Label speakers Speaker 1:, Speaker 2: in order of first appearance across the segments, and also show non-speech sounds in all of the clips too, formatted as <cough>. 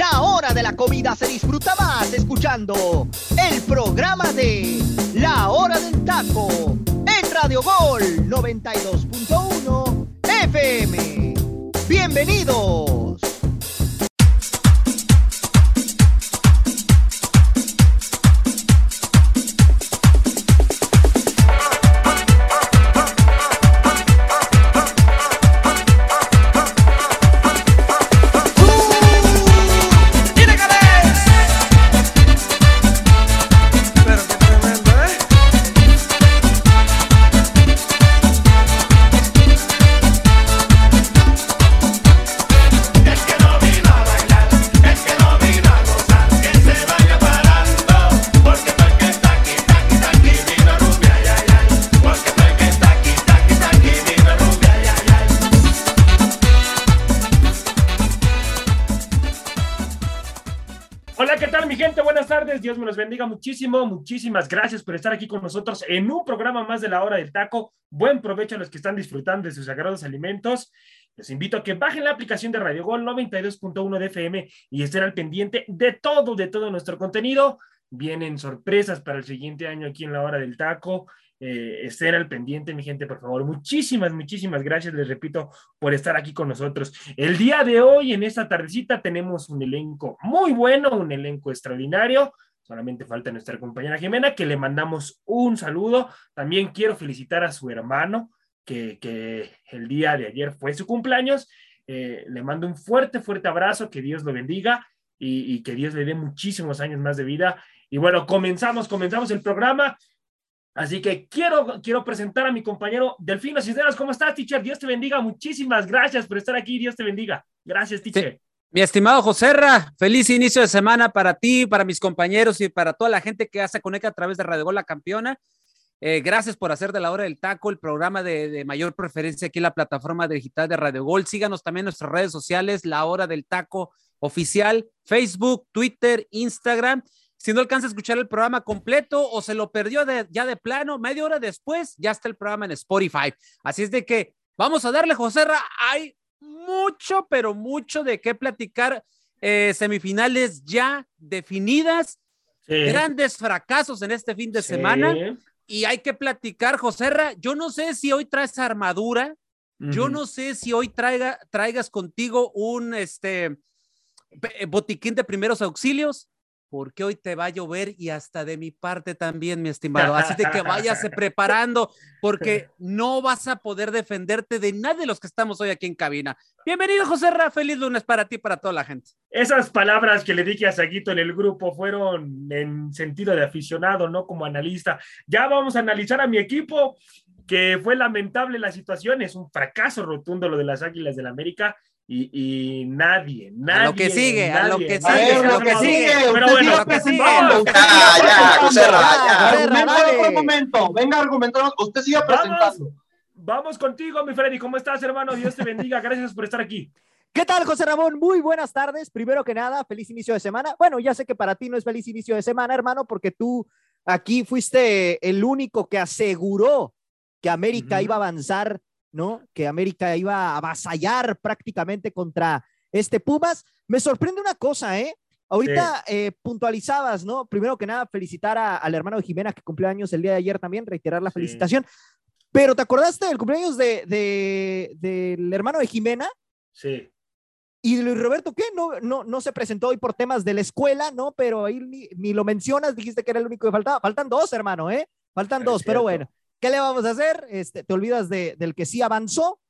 Speaker 1: La hora de la comida se disfruta más escuchando el programa de La hora del taco en Radio Gol 92.1 FM. Bienvenidos.
Speaker 2: Me bendiga muchísimo, muchísimas gracias por estar aquí con nosotros en un programa más de la hora del taco. Buen provecho a los que están disfrutando de sus sagrados alimentos. Les invito a que bajen la aplicación de Radio Gol 92.1 de FM y estén al pendiente de todo, de todo nuestro contenido. Vienen sorpresas para el siguiente año aquí en la hora del taco. Eh, estén al pendiente, mi gente, por favor. Muchísimas, muchísimas gracias, les repito, por estar aquí con nosotros. El día de hoy, en esta tardecita, tenemos un elenco muy bueno, un elenco extraordinario. Solamente falta nuestra compañera Jimena, que le mandamos un saludo. También quiero felicitar a su hermano, que, que el día de ayer fue su cumpleaños. Eh, le mando un fuerte, fuerte abrazo, que Dios lo bendiga y, y que Dios le dé muchísimos años más de vida. Y bueno, comenzamos, comenzamos el programa. Así que quiero, quiero presentar a mi compañero Delfino Cisneros. ¿Cómo estás, teacher? Dios te bendiga. Muchísimas gracias por estar aquí. Dios te bendiga. Gracias, teacher.
Speaker 3: Mi estimado Joserra, feliz inicio de semana para ti, para mis compañeros y para toda la gente que se conecta a través de Radio Gol La Campeona. Eh, gracias por hacer de la hora del taco el programa de, mayor preferencia aquí en la plataforma digital de Radio Gol. Síganos también en nuestras redes sociales, La Hora del Taco Oficial, Facebook, Twitter, Instagram. Si no alcanza a escuchar el programa completo o se lo perdió ya de plano, media hora después, ya está el programa en Spotify. Así es de que vamos a darle, Joserra. Hay mucho, pero mucho de qué platicar. Eh, semifinales ya definidas,
Speaker 2: Sí.
Speaker 3: grandes fracasos en este fin de
Speaker 2: Sí.
Speaker 3: semana y hay que platicar, Joserra. Yo no sé si hoy traes armadura, yo no sé si hoy traiga, traigas contigo un este botiquín de primeros auxilios, porque hoy te va a llover y hasta de mi parte también, mi estimado. Así de que váyase <laughs> preparando, porque no vas a poder defenderte de nadie de los que estamos hoy aquí en cabina. Bienvenido, José Ra. Feliz lunes para ti y para toda la gente.
Speaker 2: Esas palabras que le dije a Saguito en el grupo fueron en sentido de aficionado, no como analista. Ya vamos a analizar a mi equipo, que fue lamentable la situación, es un fracaso rotundo lo de las Águilas del América y, y nadie, nadie.
Speaker 3: A lo que sigue, a lo
Speaker 2: nadie,
Speaker 3: que
Speaker 2: nadie
Speaker 3: sigue, a lo
Speaker 2: ha
Speaker 3: que sigue.
Speaker 2: Pero bueno,
Speaker 4: siga
Speaker 3: que sigue.
Speaker 4: usted
Speaker 5: Ya, ya. José
Speaker 4: por argumento. Venga, argumentando. Usted siga
Speaker 2: Vamos,
Speaker 4: presentando.
Speaker 2: vamos contigo, mi Freddy. ¿Cómo estás, hermano? Dios te bendiga. <laughs> Gracias por estar aquí.
Speaker 1: ¿Qué tal, José Ramón? Muy buenas tardes. Primero que nada, feliz inicio de semana. Bueno, ya sé que para ti no es feliz inicio de semana, hermano, porque tú aquí fuiste el único que aseguró que América
Speaker 2: Ujú.
Speaker 1: iba a avanzar, ¿no? Que América iba a avasallar prácticamente contra este Pumas. Me sorprende una cosa, ¿eh? Ahorita eh, puntualizabas, ¿no? Primero que nada, felicitar a- al hermano de Jimena que cumplió años el día de ayer también, reiterar la
Speaker 2: Sí.
Speaker 1: felicitación. Pero ¿te acordaste del cumpleaños de, de- del hermano de Jimena?
Speaker 2: Sí.
Speaker 1: Y Luis Roberto, ¿qué? No, no, no se presentó hoy por temas de la escuela, ¿no? Pero ahí ni, ni lo mencionas, dijiste que era el único que faltaba. Faltan dos, hermano, ¿eh? Faltan
Speaker 2: Es
Speaker 1: dos, pero
Speaker 2: cierto.
Speaker 1: bueno, ¿qué le vamos a hacer? Este, te olvidas de, del que sí avanzó.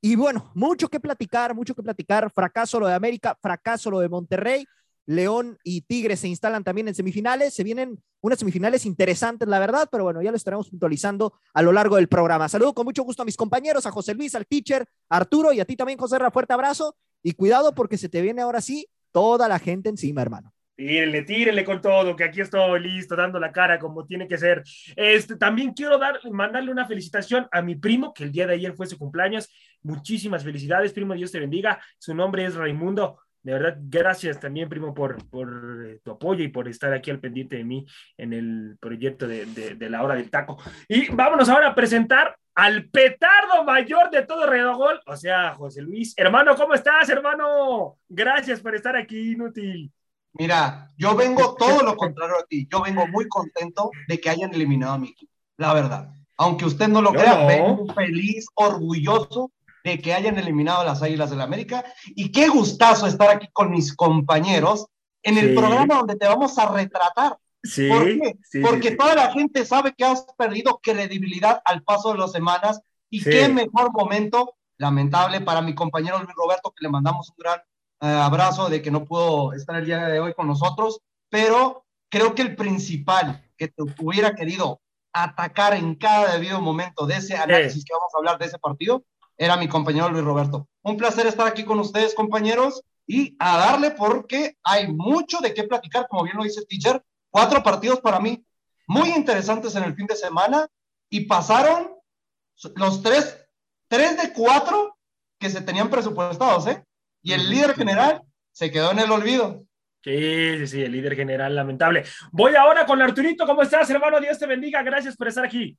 Speaker 1: Y bueno, mucho que platicar, mucho que platicar. Fracaso lo de América, fracaso lo de Monterrey. León y Tigres se instalan también en semifinales. Se vienen unas semifinales interesantes, la verdad, pero bueno, ya lo estaremos puntualizando a lo largo del programa. Saludo con mucho gusto a mis compañeros, a José Luis, al teacher, a Arturo y a ti también, José Ra, fuerte abrazo. Y cuidado porque se te viene ahora sí toda la gente encima, hermano.
Speaker 2: Tírenle, tírenle con todo, que aquí estoy listo, dando la cara como tiene que ser. Este, también quiero dar, mandarle una felicitación a mi primo, que el día de ayer fue su cumpleaños. Muchísimas felicidades, primo, Dios te bendiga. Su nombre es Raimundo. De verdad, gracias también, primo, por, por eh, tu apoyo y por estar aquí al pendiente de mí en el proyecto de, de- de la hora del taco. Y vámonos ahora a presentar al petardo mayor de todo Redogol, o sea, José Luis. Hermano, ¿cómo estás, hermano? Gracias por estar aquí, inútil.
Speaker 4: Mira, yo vengo todo lo contrario a ti. Yo vengo muy contento de que hayan eliminado a mi equipo, la verdad. Aunque usted no lo
Speaker 2: Yo
Speaker 4: crea,
Speaker 2: no.
Speaker 4: vengo feliz, orgulloso de que hayan eliminado a las Águilas del la América. Y qué gustazo estar aquí con mis compañeros en el
Speaker 2: Sí.
Speaker 4: programa donde te vamos a retratar.
Speaker 2: Sí,
Speaker 4: ¿Por qué?
Speaker 2: sí,
Speaker 4: Porque toda la gente sabe que has perdido credibilidad al paso de las semanas y qué mejor momento, lamentable para mi compañero Luis Roberto, que le mandamos un gran abrazo de que no pudo estar el día de hoy con nosotros, pero creo que el principal que te hubiera querido atacar en cada debido momento de ese análisis que vamos a hablar de ese partido era mi compañero Luis Roberto. Un placer estar aquí con ustedes, compañeros, y a darle porque hay mucho de qué platicar, como bien lo dice el teacher, cuatro partidos para mí muy interesantes en el fin de semana y pasaron los tres, tres de cuatro que se tenían presupuestados, ¿eh? Y el líder general se quedó en el olvido.
Speaker 2: Sí, sí, sí, el líder general, lamentable. Voy ahora con Arturito. ¿Cómo estás, hermano? Dios te bendiga. Gracias por estar aquí.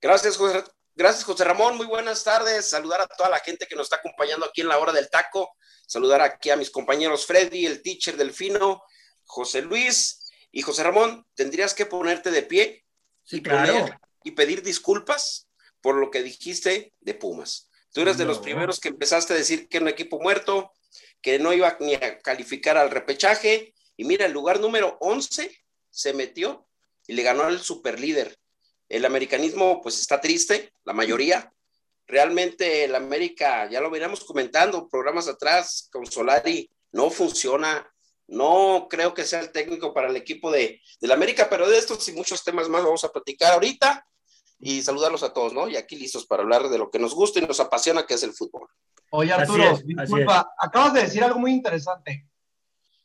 Speaker 6: Gracias, José, gracias, José Ramón. Muy buenas tardes. Saludar a toda la gente que nos está acompañando aquí en la hora del taco. Saludar aquí a mis compañeros Freddy, el teacher Delfino, José Luis y José Ramón. Tendrías que ponerte de pie
Speaker 2: Sí,
Speaker 6: y,
Speaker 2: claro.
Speaker 6: poner- y pedir disculpas por lo que dijiste de Pumas. Tú eres de los primeros que empezaste a decir que era un equipo muerto, que no iba ni a calificar al repechaje. Y mira, el lugar número 11 se metió y le ganó al superlíder. El americanismo pues está triste, la mayoría. Realmente el América, ya lo veníamos comentando programas atrás con Solari, no funciona. No creo que sea el técnico para el equipo de, del América, pero de estos y muchos temas más vamos a platicar ahorita y saludarlos a todos, ¿no? Y aquí listos para hablar de lo que nos gusta y nos apasiona, que es el fútbol.
Speaker 4: Oye, Arturo,
Speaker 2: es,
Speaker 4: disculpa, acabas de decir algo muy interesante,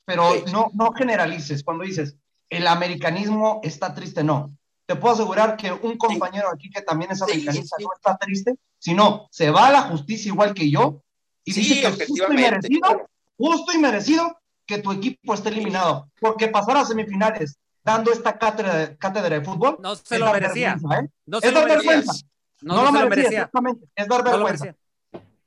Speaker 4: pero
Speaker 6: Sí.
Speaker 4: no, no generalices cuando dices el americanismo está triste, no. Te puedo asegurar que un compañero aquí que también es
Speaker 6: Sí,
Speaker 4: americanista
Speaker 6: sí.
Speaker 4: no está triste, sino se va a la justicia igual que yo y
Speaker 6: Sí,
Speaker 4: dice que es justo y merecido, justo y merecido que tu equipo esté eliminado, porque pasar a semifinales dando esta cátedra, cátedra de fútbol
Speaker 3: No se lo merecía.
Speaker 4: ¿eh?
Speaker 3: No se
Speaker 4: Es
Speaker 3: lo
Speaker 4: dar
Speaker 3: merecía.
Speaker 4: vergüenza.
Speaker 3: No,
Speaker 4: No,
Speaker 3: no
Speaker 4: lo
Speaker 3: se lo
Speaker 4: merecía,
Speaker 3: merecía.
Speaker 4: exactamente, es dar
Speaker 3: No lo
Speaker 4: vergüenza.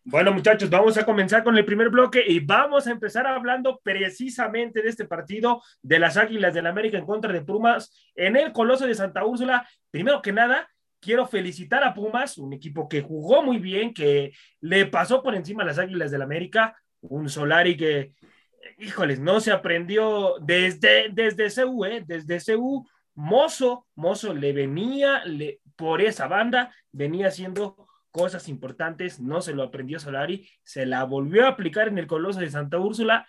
Speaker 2: Bueno, muchachos, vamos a comenzar con el primer bloque y vamos a empezar hablando precisamente de este partido de las Águilas del América en contra de Pumas en el Coloso de Santa Úrsula. Primero que nada, quiero felicitar a Pumas, un equipo que jugó muy bien, que le pasó por encima a las Águilas del América, un Solari que, híjoles, no se aprendió desde, desde CU, ¿eh? desde CU. Mozo, Mozo le venía por esa banda, venía haciendo cosas importantes, no se lo aprendió Solari, se la volvió a aplicar en el Coloso de Santa Úrsula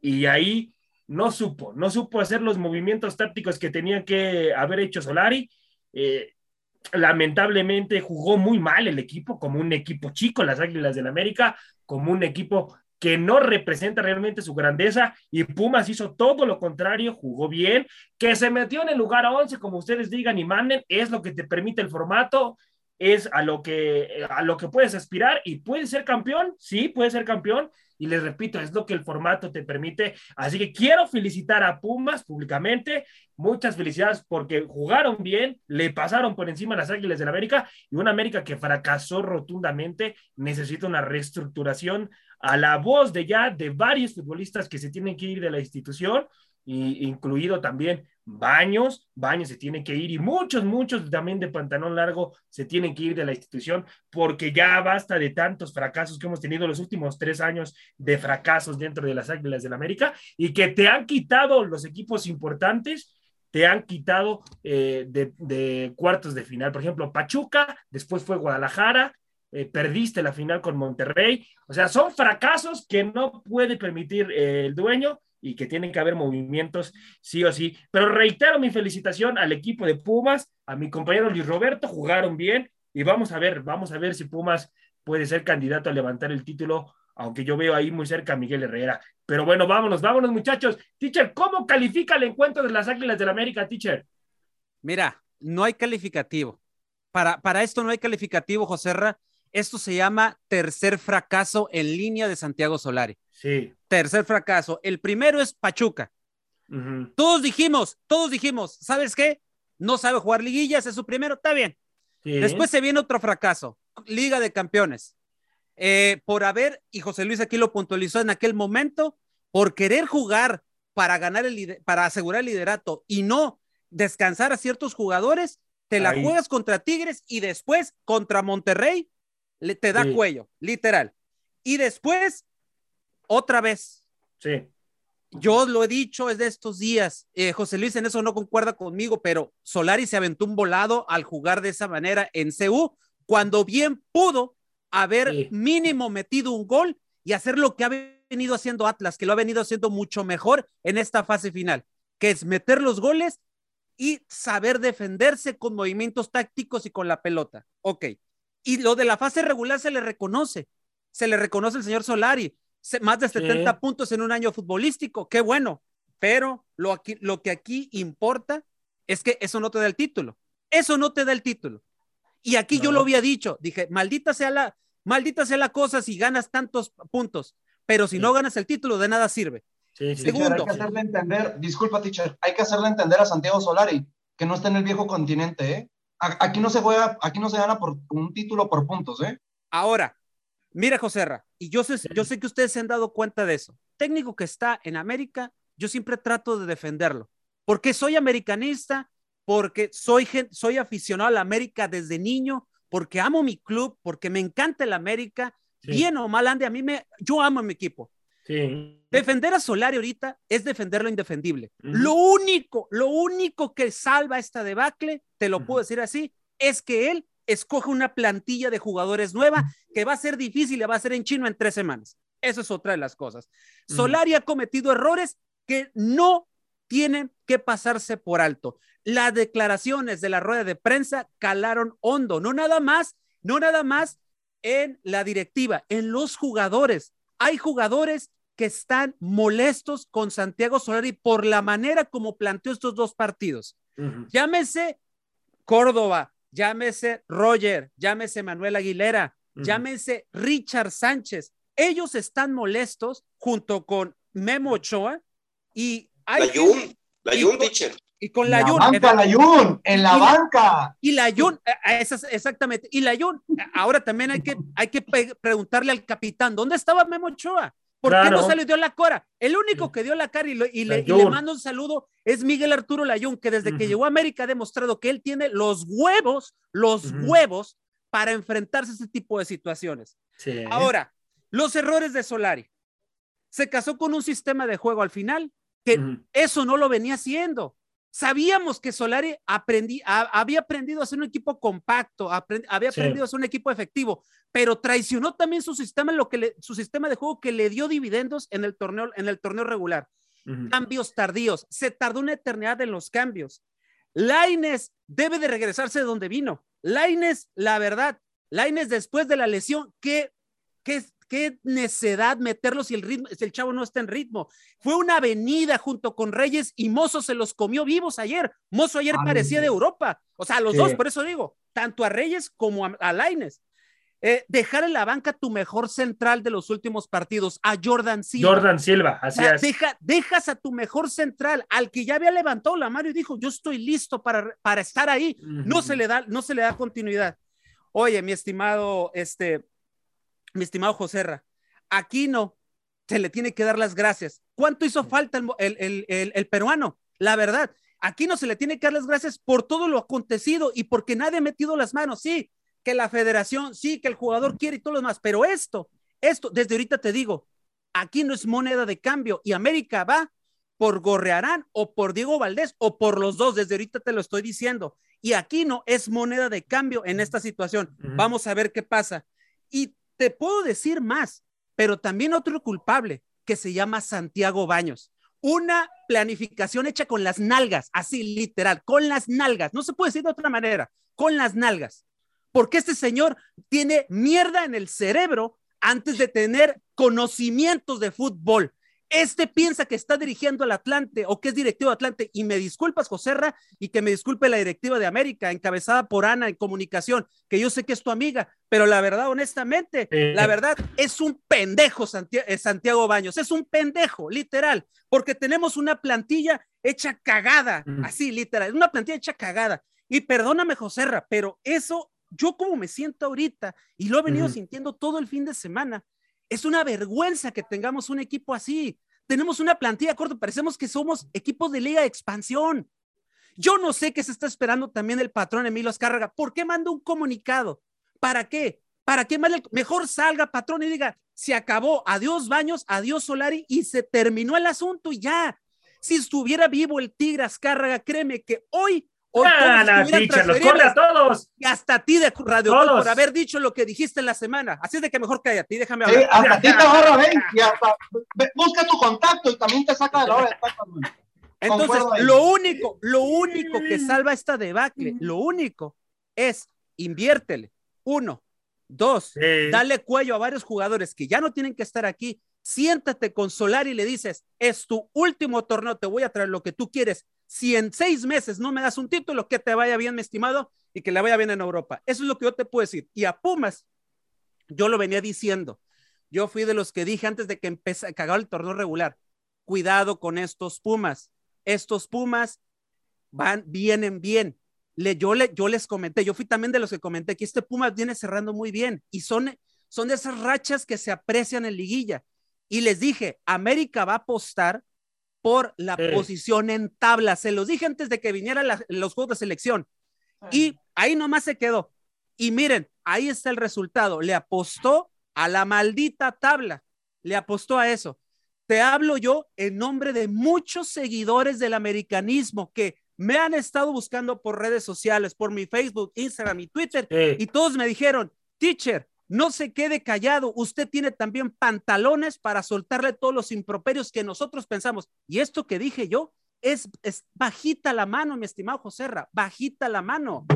Speaker 2: y ahí no supo, no supo hacer los movimientos tácticos que tenía que haber hecho Solari. Eh, lamentablemente jugó muy mal el equipo, como un equipo chico, las Águilas del América, como un equipo que no representa realmente su grandeza y Pumas hizo todo lo contrario, jugó bien, que se metió en el lugar 11, como ustedes digan y manden, es lo que te permite el formato, es a lo que a lo que puedes aspirar y puedes ser campeón, sí, puedes ser campeón y les repito, es lo que el formato te permite, así que quiero felicitar a Pumas públicamente, muchas felicidades porque jugaron bien, le pasaron por encima a las Águilas del América y una América que fracasó rotundamente, necesita una reestructuración a la voz de ya de varios futbolistas que se tienen que ir de la institución, y, incluido también Baños, Baños se tiene que ir y muchos, muchos también de pantalón largo se tienen que ir de la institución porque ya basta de tantos fracasos que hemos tenido los últimos tres años de fracasos dentro de las Águilas del América y que te han quitado los equipos importantes te han quitado eh, de, cuartos de final. Por ejemplo, Pachuca, después fue Guadalajara, eh, perdiste la final con Monterrey. O sea, son fracasos que no puede permitir eh, el dueño y que tienen que haber movimientos sí o sí. Pero reitero mi felicitación al equipo de Pumas, a mi compañero Luis Roberto, jugaron bien y vamos a ver, vamos a ver si Pumas puede ser candidato a levantar el título, aunque yo veo ahí muy cerca a Miguel Herrera. Pero bueno, vámonos, vámonos muchachos. Teacher, ¿cómo califica el encuentro de las Águilas del la América, teacher?
Speaker 3: Mira, no hay calificativo. Para, para esto no hay calificativo, Joserra, Esto se llama tercer fracaso en línea de Santiago Solari.
Speaker 2: Sí.
Speaker 3: Tercer fracaso. El primero es Pachuca. Todos dijimos, todos dijimos, ¿sabes qué? No sabe jugar liguillas, es su primero, está bien.
Speaker 2: Sí.
Speaker 3: Después se viene otro fracaso, Liga de Campeones. Eh, por haber, y José Luis aquí lo puntualizó en aquel momento, por querer jugar para ganar el para asegurar el liderato y no descansar a ciertos jugadores, te la
Speaker 2: Ahí.
Speaker 3: juegas contra Tigres y después contra Monterrey le, te da
Speaker 2: Sí.
Speaker 3: cuello, literal. Y después, otra vez,
Speaker 2: Sí.
Speaker 3: yo lo he dicho es de estos días. eh, José Luis en eso no concuerda conmigo, pero Solari se aventó un volado al jugar de esa manera en CU, cuando bien pudo haber
Speaker 2: Sí.
Speaker 3: mínimo metido un gol y hacer lo que ha venido haciendo Atlas, que lo ha venido haciendo mucho mejor en esta fase final, que es meter los goles y saber defenderse con movimientos tácticos y con la pelota. Ok. Y lo de la fase regular se le reconoce. Se le reconoce al señor Solari. Se- más de
Speaker 2: Sí.
Speaker 3: 70 puntos en un año futbolístico. Qué bueno. Pero lo, aquí, lo que aquí importa es que eso no te da el título. Eso no te da el título. Y aquí yo
Speaker 2: No.
Speaker 3: lo había dicho. Dije, maldita sea la, maldita sea la cosa si ganas tantos puntos. Pero si
Speaker 2: Sí.
Speaker 3: no ganas el título, de nada sirve.
Speaker 2: Sí, sí,
Speaker 4: Teacher,
Speaker 3: Segundo.
Speaker 4: hay que hacerle entender, disculpa, teacher, hay que hacerle entender a Santiago Solari que no está en el viejo continente, ¿eh? Aquí no se juega, aquí no se gana por un título por puntos, ¿eh?
Speaker 3: Ahora, mira, Joserra, y yo sé, yo sé que ustedes se han dado cuenta de eso. Técnico que está en América, yo siempre trato de defenderlo, porque soy americanista, porque soy, gen- soy aficionado a la América desde niño, porque amo mi club, porque me encanta el América,
Speaker 2: Sí.
Speaker 3: bien o mal ande, a mí me, yo amo a mi equipo.
Speaker 2: Sí.
Speaker 3: Defender a Solari ahorita es defender lo indefendible. Lo único, lo único que salva esta debacle, te lo puedo decir así, es que él escoge una plantilla de jugadores nueva que va a ser difícil, le va a ser en chino en tres semanas. Eso es otra de las cosas. Solari ha cometido errores que no tienen que pasarse por alto. Las declaraciones de la rueda de prensa calaron hondo, no nada más, no nada más en la directiva, en los jugadores. Hay jugadores que están molestos con Santiago Solari por la manera como planteó estos dos partidos. Llámese Córdoba, llámese Roger, llámese Manuel Aguilera, llámese Richard Sánchez. Ellos están molestos junto con Memo Ochoa y hay
Speaker 6: La Jun, la
Speaker 3: y
Speaker 6: Jun,
Speaker 3: con-
Speaker 6: teacher.
Speaker 3: y con
Speaker 4: En
Speaker 3: la
Speaker 4: la
Speaker 3: Jun.
Speaker 4: banca, la Jun, en la
Speaker 3: Y la-
Speaker 4: banca.
Speaker 3: Y la Jun, exactamente. Y la Jun, ahora también hay que, hay que preguntarle al capitán, ¿dónde estaba Memo Ochoa? ¿Por qué no se le dio la cara? El único que dio la cara y, lo- y le, y
Speaker 2: Layún.
Speaker 3: le mando un saludo es Miguel Arturo Layún, que desde que llegó a América ha demostrado que él tiene los huevos, los huevos para enfrentarse a ese tipo de situaciones.
Speaker 2: Sí.
Speaker 3: Ahora, los errores de Solari. Se casó con un sistema de juego al final que eso no lo venía haciendo. Sabíamos que Solari aprendí, a- había aprendido a ser un equipo compacto, aprend- había
Speaker 2: Sí.
Speaker 3: aprendido a ser un equipo efectivo, pero traicionó también su sistema, lo que le- su sistema de juego que le dio dividendos en el torneo, en el torneo regular. Cambios tardíos, se tardó una eternidad en los cambios. Laines debe de regresarse de donde vino. Laines, la verdad, Laines después de la lesión, qué, qué, qué necedad meterlo si el ritmo, si el chavo no está en ritmo. Fue una avenida junto con Reyes y Mozo se los comió vivos ayer. Mozo ayer
Speaker 4: Ay,
Speaker 3: parecía de. Europa. O sea, a los
Speaker 2: Sí.
Speaker 3: dos, por eso digo, tanto a Reyes como a, a Laines. Eh, dejar en la banca tu mejor central de los últimos partidos, a Jordan Silva.
Speaker 2: Jordan Silva,
Speaker 3: O
Speaker 2: así
Speaker 3: sea,
Speaker 2: es.
Speaker 3: deja- dejas a tu mejor central, al que ya había levantado la mano y dijo, yo estoy listo para, para estar ahí. No se le da, no se le da continuidad. Oye, mi estimado, este, mi estimado Joserra, aquí no se le tiene que dar las gracias. ¿Cuánto hizo falta el, el- el- el- peruano? La verdad, aquí no se le tiene que dar las gracias por todo lo acontecido y porque nadie ha metido las manos. Sí, que la federación, sí, que el jugador quiere y todo lo demás, pero esto, esto, desde ahorita te digo, aquí no es moneda de cambio y América va por Gorrearán o por Diego Valdés o por los dos, desde ahorita te lo estoy diciendo. Y aquí no es moneda de cambio en esta situación. Vamos a ver qué pasa. Y te puedo decir más, pero también otro culpable que se llama Santiago Baños. Una planificación hecha con las nalgas, así literal, con las nalgas. No se puede decir de otra manera, con las nalgas. Porque este señor tiene mierda en el cerebro antes de tener conocimientos de fútbol. Este piensa que está dirigiendo al Atlante o que es directivo de Atlante. Y me disculpas, Joserra, y que me disculpe la directiva de América, encabezada por Ana en comunicación, que yo sé que es tu amiga, pero la verdad, honestamente,
Speaker 2: Eh.
Speaker 3: la verdad es un pendejo eh, Santiago Baños, es un pendejo, literal, porque tenemos una plantilla hecha cagada,
Speaker 2: Mm.
Speaker 3: así, literal, una plantilla hecha cagada. Y perdóname, Joserra, pero eso, yo como me siento ahorita, y lo he venido sintiendo todo el fin de semana, es una vergüenza que tengamos un equipo así. Tenemos una plantilla corta, parecemos que somos equipos de liga de expansión. Yo no sé qué se está esperando también el patrón Emilio Azcárraga. ¿Por qué manda un comunicado? ¿Para qué? ¿Para qué el- Mejor salga, patrón, y diga, se acabó, adiós Baños, adiós Solari, y se terminó el asunto y ya. Si estuviera vivo el Tigre Azcárraga, créeme que hoy, hoy
Speaker 2: Ah,
Speaker 3: todos
Speaker 2: no,
Speaker 3: estuvieran
Speaker 2: teacher, los corre
Speaker 3: transferibles
Speaker 2: a todos.
Speaker 3: y hasta a ti de Radio
Speaker 2: Todos.
Speaker 3: por haber dicho lo que dijiste en la semana. Así es de que mejor cállate y déjame
Speaker 4: Sí,
Speaker 3: hablar.
Speaker 4: hasta a ti te <laughs> agarra, ven, y hasta ve- busca tu contacto y también te saca de la hora de.
Speaker 3: Entonces, lo único, lo único que salva esta debacle, lo único es inviértele. Uno, dos,
Speaker 2: Sí.
Speaker 3: dale cuello a varios jugadores que ya no tienen que estar aquí. Siéntate con Solari y le dices, es tu último torneo, te voy a traer lo que tú quieres. Si en seis meses no me das un título, que te vaya bien, mi estimado, y que le vaya bien en Europa. Eso es lo que yo te puedo decir. Y a Pumas, yo lo venía diciendo. Yo fui de los que dije antes de que empezara cagaba el torneo regular. Cuidado con estos Pumas. Estos Pumas van, vienen bien. Le, yo, le, yo les comenté, yo fui también de los que comenté que este Pumas viene cerrando muy bien y son, son de esas rachas que se aprecian en liguilla. Y les dije, América va a apostar por la
Speaker 2: Sí.
Speaker 3: posición en tabla. Se los dije antes de que vinieran la- los juegos de selección. Y ahí nomás se quedó. Y miren, ahí está el resultado. Le apostó a la maldita tabla. Le apostó a eso. Te hablo yo en nombre de muchos seguidores del americanismo que me han estado buscando por redes sociales, por mi Facebook, Instagram y Twitter.
Speaker 2: Sí.
Speaker 3: Y todos me dijeron, teacher, no se quede callado. Usted tiene también pantalones para soltarle todos los improperios que nosotros pensamos. Y esto que dije yo es, bajita la mano, mi estimado Joserra, bajita la mano.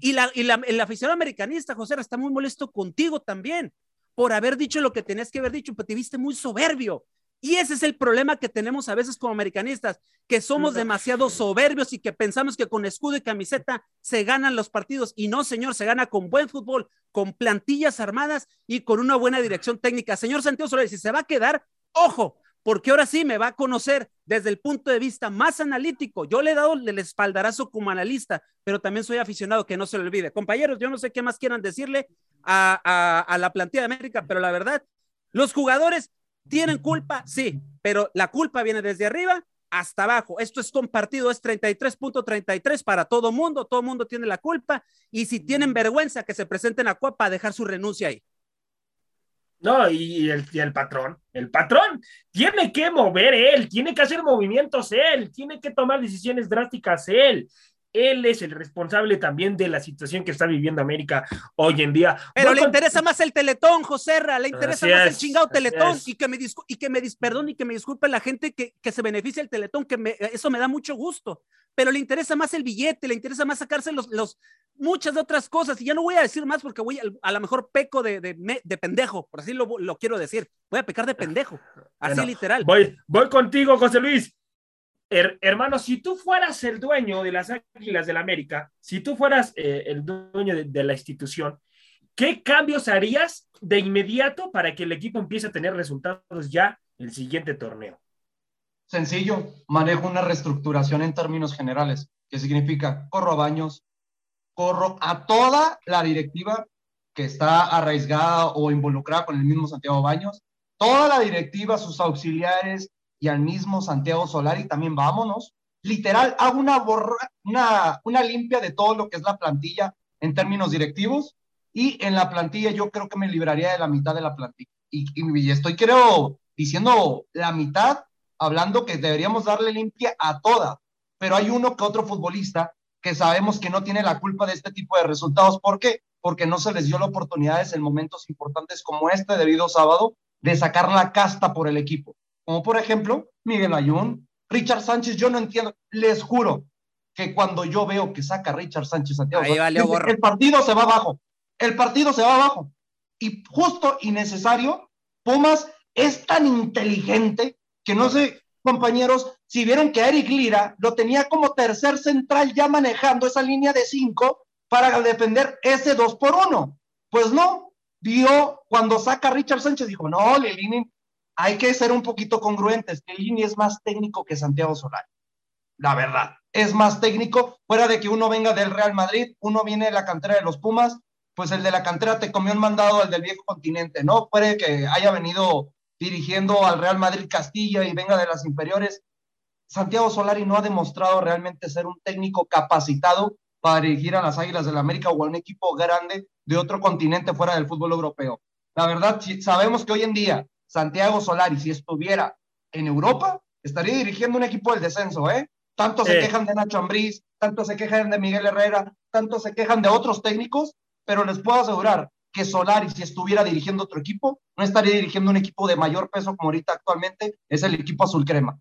Speaker 3: Y, la, y el aficionado americanista, Joserra, está muy molesto contigo también por haber dicho lo que tenías que haber dicho, pero te viste muy soberbio. Y ese es el problema que tenemos a veces como americanistas, que somos demasiado soberbios y que pensamos que con escudo y camiseta se ganan los partidos. Y no, señor, se gana con buen fútbol, con plantillas armadas y con una buena dirección técnica. Señor Santiago Solari, si se va a quedar, ojo, porque ahora sí me va a conocer desde el punto de vista más analítico. Yo le he dado el espaldarazo como analista, pero también soy aficionado, que no se lo olvide. Compañeros, yo no sé qué más quieran decirle a, a, a la plantilla de América, pero la verdad, los jugadores tienen culpa, sí, pero la culpa viene desde arriba hasta abajo. Esto es compartido, es 33.33 para todo mundo, todo mundo tiene la culpa y si tienen vergüenza que se presenten a Cuapa a dejar su renuncia ahí.
Speaker 2: No, y el, y el patrón, el patrón tiene que mover él, tiene que hacer movimientos él, tiene que tomar decisiones drásticas él. Él es el responsable también de la situación que está viviendo América hoy en día.
Speaker 3: Pero
Speaker 2: Voy
Speaker 3: le
Speaker 2: con-
Speaker 3: interesa más el teletón, Joserra, le interesa
Speaker 2: Así
Speaker 3: más el
Speaker 2: es,
Speaker 3: chingado
Speaker 2: así
Speaker 3: teletón y que me discu- y que me dis- perdón y que me disculpe la gente que, que se beneficia el teletón, que me- eso me da mucho gusto, pero le interesa más el billete, le interesa más sacarse los, los muchas de otras cosas y ya no voy a decir más porque voy a, a lo mejor peco de, de, de pendejo, por así lo, lo quiero decir, voy a pecar de pendejo, así
Speaker 2: Bueno,
Speaker 3: literal.
Speaker 2: Voy, voy contigo, José Luis. Her- hermano, si tú fueras el dueño de las Águilas del América, si tú fueras eh, el dueño de, la institución, ¿qué cambios harías de inmediato para que el equipo empiece a tener resultados ya el siguiente torneo?
Speaker 4: Sencillo, manejo una reestructuración en términos generales, que significa corro a baños, corro a toda la directiva que está arraigada o involucrada con el mismo Santiago Baños, toda la directiva, sus auxiliares y al mismo Santiago Solari también vámonos. Literal, hago una, borra, una, limpia de todo lo que es la plantilla en términos directivos y en la plantilla yo creo que me libraría de la mitad de la plantilla. Y, y estoy creo diciendo la mitad hablando que deberíamos darle limpia a toda, pero hay uno que otro futbolista que sabemos que no tiene la culpa de este tipo de resultados. ¿Por qué? Porque no se les dio la oportunidad en momentos importantes como este debido sábado de sacar la casta por el equipo. Como por ejemplo, Miguel Ayun, Richard Sánchez, yo no entiendo, les juro que cuando yo veo que saca Richard Sánchez Santiago,
Speaker 3: Ahí gorro.
Speaker 4: el partido se va abajo, el partido se va abajo. Y justo y necesario, Pumas es tan inteligente que no sé, compañeros, si vieron que Eric Lira lo tenía como tercer central ya manejando esa línea de cinco para defender ese dos por uno. Pues no, vio cuando saca a Richard Sánchez, dijo, no, Lelini, hay que ser un poquito congruentes. Lelini es más técnico que Santiago Solari. La verdad, es más técnico. Fuera de que uno venga del Real Madrid, uno viene de la cantera de los Pumas, pues el de la cantera te comió un mandado al del viejo continente, ¿no? Puede que haya venido dirigiendo al Real Madrid Castilla y venga de las inferiores. Santiago Solari no ha demostrado realmente ser un técnico capacitado para dirigir a las Águilas del América o a un equipo grande de otro continente fuera del fútbol europeo. La verdad, sabemos que hoy en día Santiago Solari, si estuviera en Europa, estaría dirigiendo un equipo del descenso, ¿eh? Tanto se quejan de Nacho Ambriz, tanto se quejan de Miguel Herrera, tanto se quejan de otros técnicos, pero les puedo asegurar que Solari, si estuviera dirigiendo otro equipo, no estaría dirigiendo un equipo de mayor peso como ahorita actualmente es el equipo azul crema.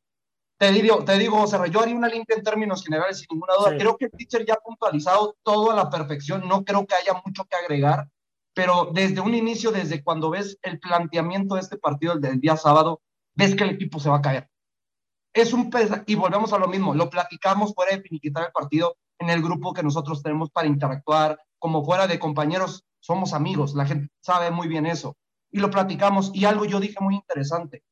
Speaker 4: Te digo, te digo, Serra, yo haría una limpia en términos generales, sin ninguna duda. Creo que el teacher ya ha puntualizado todo a la perfección. No creo que haya mucho que agregar, pero desde un inicio, desde cuando ves el planteamiento de este partido del día sábado, ves que el equipo se va a caer. Es un y volvemos a lo mismo, lo platicamos fuera de finiquitar el partido en el grupo que nosotros tenemos para interactuar, como fuera de compañeros somos amigos, la gente sabe muy bien eso. Y lo platicamos y algo yo dije muy interesante.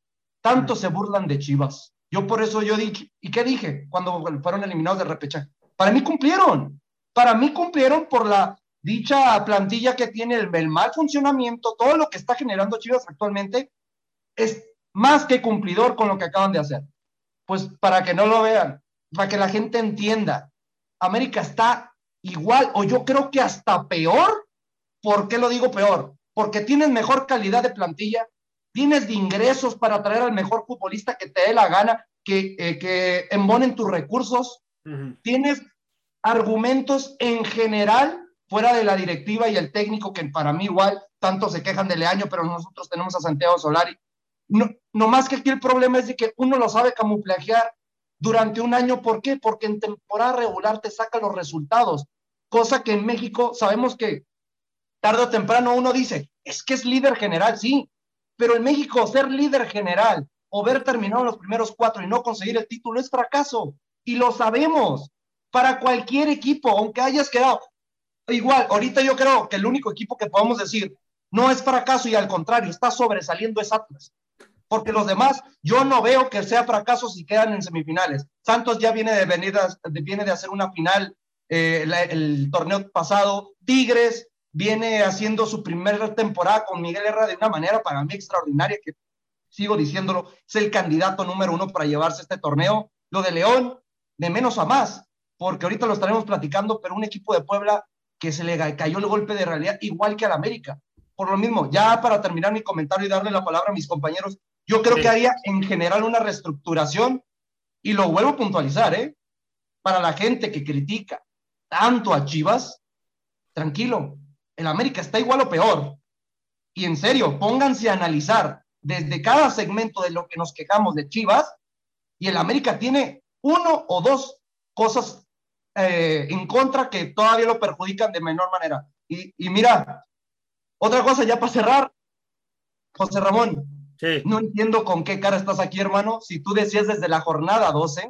Speaker 4: Tanto se burlan de Chivas. Yo por eso yo dije, ¿y qué dije cuando fueron eliminados de repechaje? Para mí cumplieron. Para mí cumplieron por la dicha plantilla que tiene el, el mal funcionamiento, todo lo que está generando Chivas actualmente es más que cumplidor con lo que acaban de hacer. Pues para que no lo vean, para que la gente entienda, América está igual o yo creo que hasta peor ¿Por qué lo digo peor? Porque tienes mejor calidad de plantilla, tienes de ingresos para traer al mejor futbolista que te dé la gana, que, eh, que embonen tus recursos, tienes argumentos en general fuera de la directiva y el técnico, que para mí igual tanto se quejan de Leaño, pero nosotros tenemos a Santiago Solari. No, no más que aquí el problema es de que uno lo sabe camuflajear durante un año. ¿Por qué? Porque en temporada regular te saca los resultados, cosa que en México sabemos que tarde o temprano uno dice, es que es líder general, sí, pero en México ser líder general o ver terminado los primeros cuatro y no conseguir el título es fracaso. Y lo sabemos. Para cualquier equipo, aunque hayas quedado igual, ahorita yo creo que el único equipo que podemos decir no es fracaso y al contrario, está sobresaliendo es Atlas. Porque los demás, yo no veo que sea fracaso si quedan en semifinales. Santos ya viene de venir, viene de hacer una final eh, el torneo pasado. Tigres viene haciendo su primera temporada con Miguel Herrera de una manera para mí extraordinaria, que sigo diciéndolo, es el candidato número uno para llevarse este torneo. Lo de León, de menos a más, porque ahorita lo estaremos platicando, pero un equipo de Puebla que se le cayó el golpe de realidad, igual que al América. Por lo mismo, ya para terminar mi comentario y darle la palabra a mis compañeros, yo creo que haría en general una reestructuración, y lo vuelvo a puntualizar, ¿eh? Para la gente que critica tanto a Chivas, tranquilo, el América está igual o peor. Y en serio, pónganse a analizar desde cada segmento de lo que nos quejamos de Chivas, y el América tiene uno o dos cosas eh, en contra que todavía lo perjudican de menor manera. Y, mira, otra cosa ya para cerrar, José Ramón, no entiendo con qué cara estás aquí, hermano. Si tú decías desde la jornada 12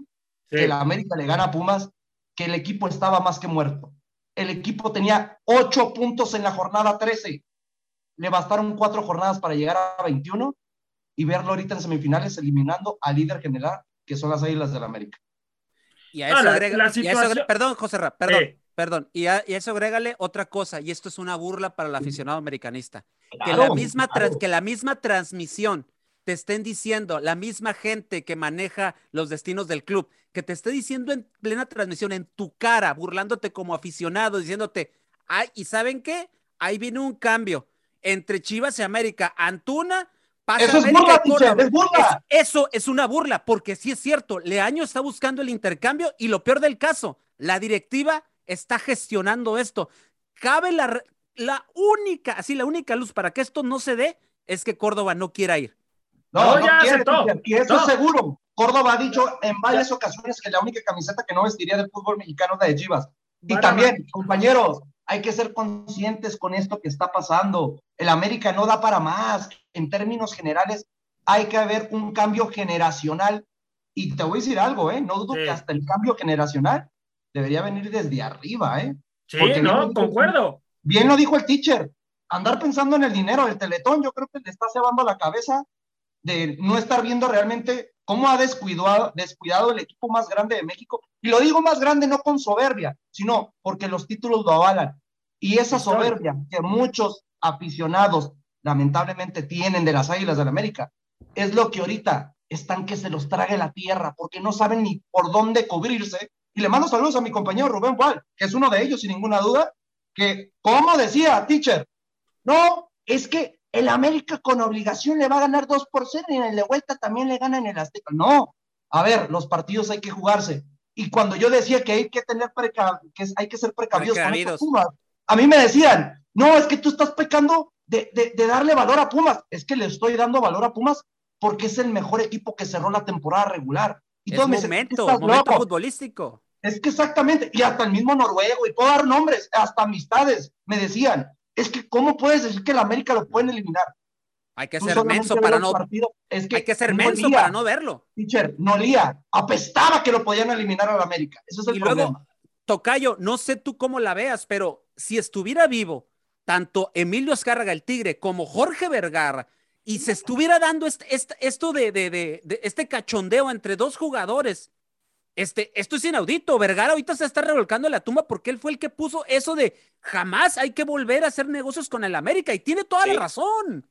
Speaker 4: que la América le gana a Pumas, que el equipo estaba más que muerto el equipo tenía ocho puntos en la jornada 13. Le bastaron cuatro jornadas para llegar a 21 y verlo ahorita en semifinales eliminando al líder general, que son las Águilas del la América.
Speaker 3: Y a eso, agrega, perdón, José Ra, perdón, perdón. Y a, eso agrégale otra cosa, y esto es una burla para el aficionado americanista. que, la misma que la misma transmisión te estén diciendo, la misma gente que maneja los destinos del club, que te esté diciendo en plena transmisión, en tu cara, burlándote como aficionado, diciéndote, ay, ¿y saben qué? Ahí viene un cambio entre Chivas y América. Antuna pasa
Speaker 4: eso es burla, es burla.
Speaker 3: eso es una burla, porque sí es cierto, Leaño está buscando el intercambio y lo peor del caso, la directiva está gestionando esto. Cabe la, la única, así la única luz para que esto no se dé es que Córdoba no quiera ir.
Speaker 4: No, no, ya quiere, y eso es seguro. Córdoba ha dicho en varias ocasiones que la única camiseta que no vestiría del fútbol mexicano es la de Chivas. Y también, compañeros, hay que ser conscientes con esto que está pasando. El América no da para más. En términos generales, hay que haber un cambio generacional. Y te voy a decir algo, ¿eh? No dudo
Speaker 2: Sí.
Speaker 4: que hasta el cambio generacional debería venir desde arriba, ¿eh?
Speaker 2: Sí,
Speaker 4: Porque
Speaker 2: no,
Speaker 4: bien-
Speaker 2: concuerdo.
Speaker 4: Bien lo dijo el teacher, andar pensando en el dinero del teletón, yo creo que le está cebando la cabeza de no estar viendo realmente cómo ha descuidado, descuidado el equipo más grande de México. Y lo digo más grande no con soberbia, sino porque los títulos lo avalan. Y esa soberbia que muchos aficionados lamentablemente tienen de las Águilas del América, es lo que ahorita están que se los trague la tierra, porque no saben ni por dónde cubrirse. Y le mando saludos a mi compañero Rubén Wall, que es uno de ellos, sin ninguna duda, que, como decía, teacher, no, es que el América con obligación le va a ganar 2 por 0 y en el de vuelta también le ganan el Azteca. No, a ver, los partidos hay que jugarse. Y cuando yo decía que hay que tener preca- que hay que ser precavidos con
Speaker 3: Precavidos.
Speaker 4: Pumas, a mí me decían, no, es que tú estás pecando de, de- de darle valor a Pumas. Es que le estoy dando valor a Pumas porque es el mejor equipo que cerró la temporada regular. Y
Speaker 3: Es
Speaker 4: todos me
Speaker 3: momento,
Speaker 4: "¿Estás
Speaker 3: momento
Speaker 4: loco?".
Speaker 3: futbolístico.
Speaker 4: Es que exactamente, y hasta el mismo noruego, y puedo dar nombres, hasta amistades, me decían, es que ¿cómo puedes decir que el América lo pueden eliminar?
Speaker 3: Hay que
Speaker 4: Tú
Speaker 3: ser menso para no,
Speaker 4: es que
Speaker 3: hay que ser
Speaker 4: no
Speaker 3: menso para no verlo.
Speaker 4: Teacher, no olía, apestaba que lo podían eliminar al América, ese es el
Speaker 3: Y
Speaker 4: problema.
Speaker 3: luego, Tocayo, no sé tú cómo la veas, pero si estuviera vivo tanto Emilio Escárraga, el Tigre, como Jorge Vergara, y se estuviera dando este, este- esto de, de- de- de este cachondeo entre dos jugadores, este, esto es inaudito. Vergara ahorita se está revolcando en la tumba porque él fue el que puso eso de jamás hay que volver a hacer negocios con el América, y tiene toda
Speaker 6: Sí.
Speaker 3: la razón.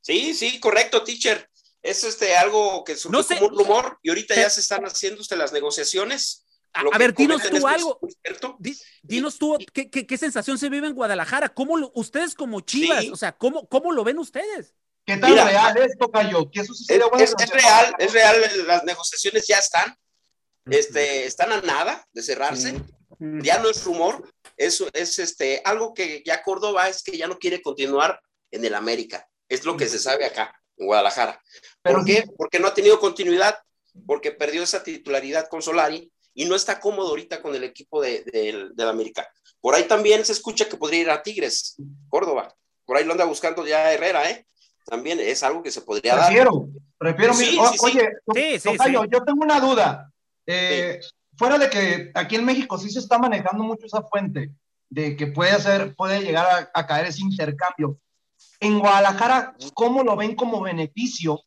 Speaker 6: Sí, sí, correcto, teacher. Es este algo que surgió
Speaker 3: No sé-
Speaker 6: como un rumor y ahorita
Speaker 3: Pero-
Speaker 6: ya se están haciendo usted las negociaciones.
Speaker 3: A,
Speaker 6: Lo
Speaker 3: a
Speaker 6: que
Speaker 3: ver, dinos tú algo. Di- dinos tú, ¿qué, qué, qué sensación se vive en Guadalajara? ¿Cómo lo- ustedes como Chivas,
Speaker 6: Sí.
Speaker 3: o sea, ¿cómo, cómo lo ven ustedes?
Speaker 4: ¿Qué tan
Speaker 6: Mira,
Speaker 4: real es, Tocayo? Sí
Speaker 6: Es, es- real, es real, las negociaciones ya están, este, están a nada de cerrarse, ya no es rumor, eso es este, algo que ya Córdoba es que ya no quiere continuar en el América, es lo que se sabe acá, en Guadalajara. ¿Por qué? Porque no ha tenido continuidad, porque perdió esa titularidad con Solari y no está cómodo ahorita con el equipo de, del del América. Por ahí también se escucha que podría ir a Tigres, Córdoba, por ahí lo anda buscando ya Herrera, ¿eh? También es algo que se podría dar.
Speaker 4: Prefiero, prefiero.
Speaker 6: Sí,
Speaker 4: mi-
Speaker 6: sí, sí.
Speaker 4: Oye,
Speaker 3: Sí, sí,
Speaker 4: Tocayo,
Speaker 3: sí.
Speaker 4: yo tengo una duda. Eh, Fuera de que aquí en México sí se está manejando mucho esa fuente de que puede hacer, puede llegar a, a caer ese intercambio. En Guadalajara, ¿cómo lo ven como beneficio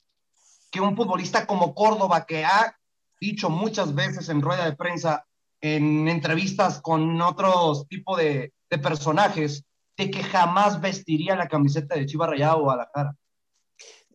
Speaker 4: que un futbolista como Córdoba, que ha dicho muchas veces en rueda de prensa, en entrevistas con otros tipos de, de personajes, de que jamás vestiría la camiseta de Chivas Rayado o Guadalajara?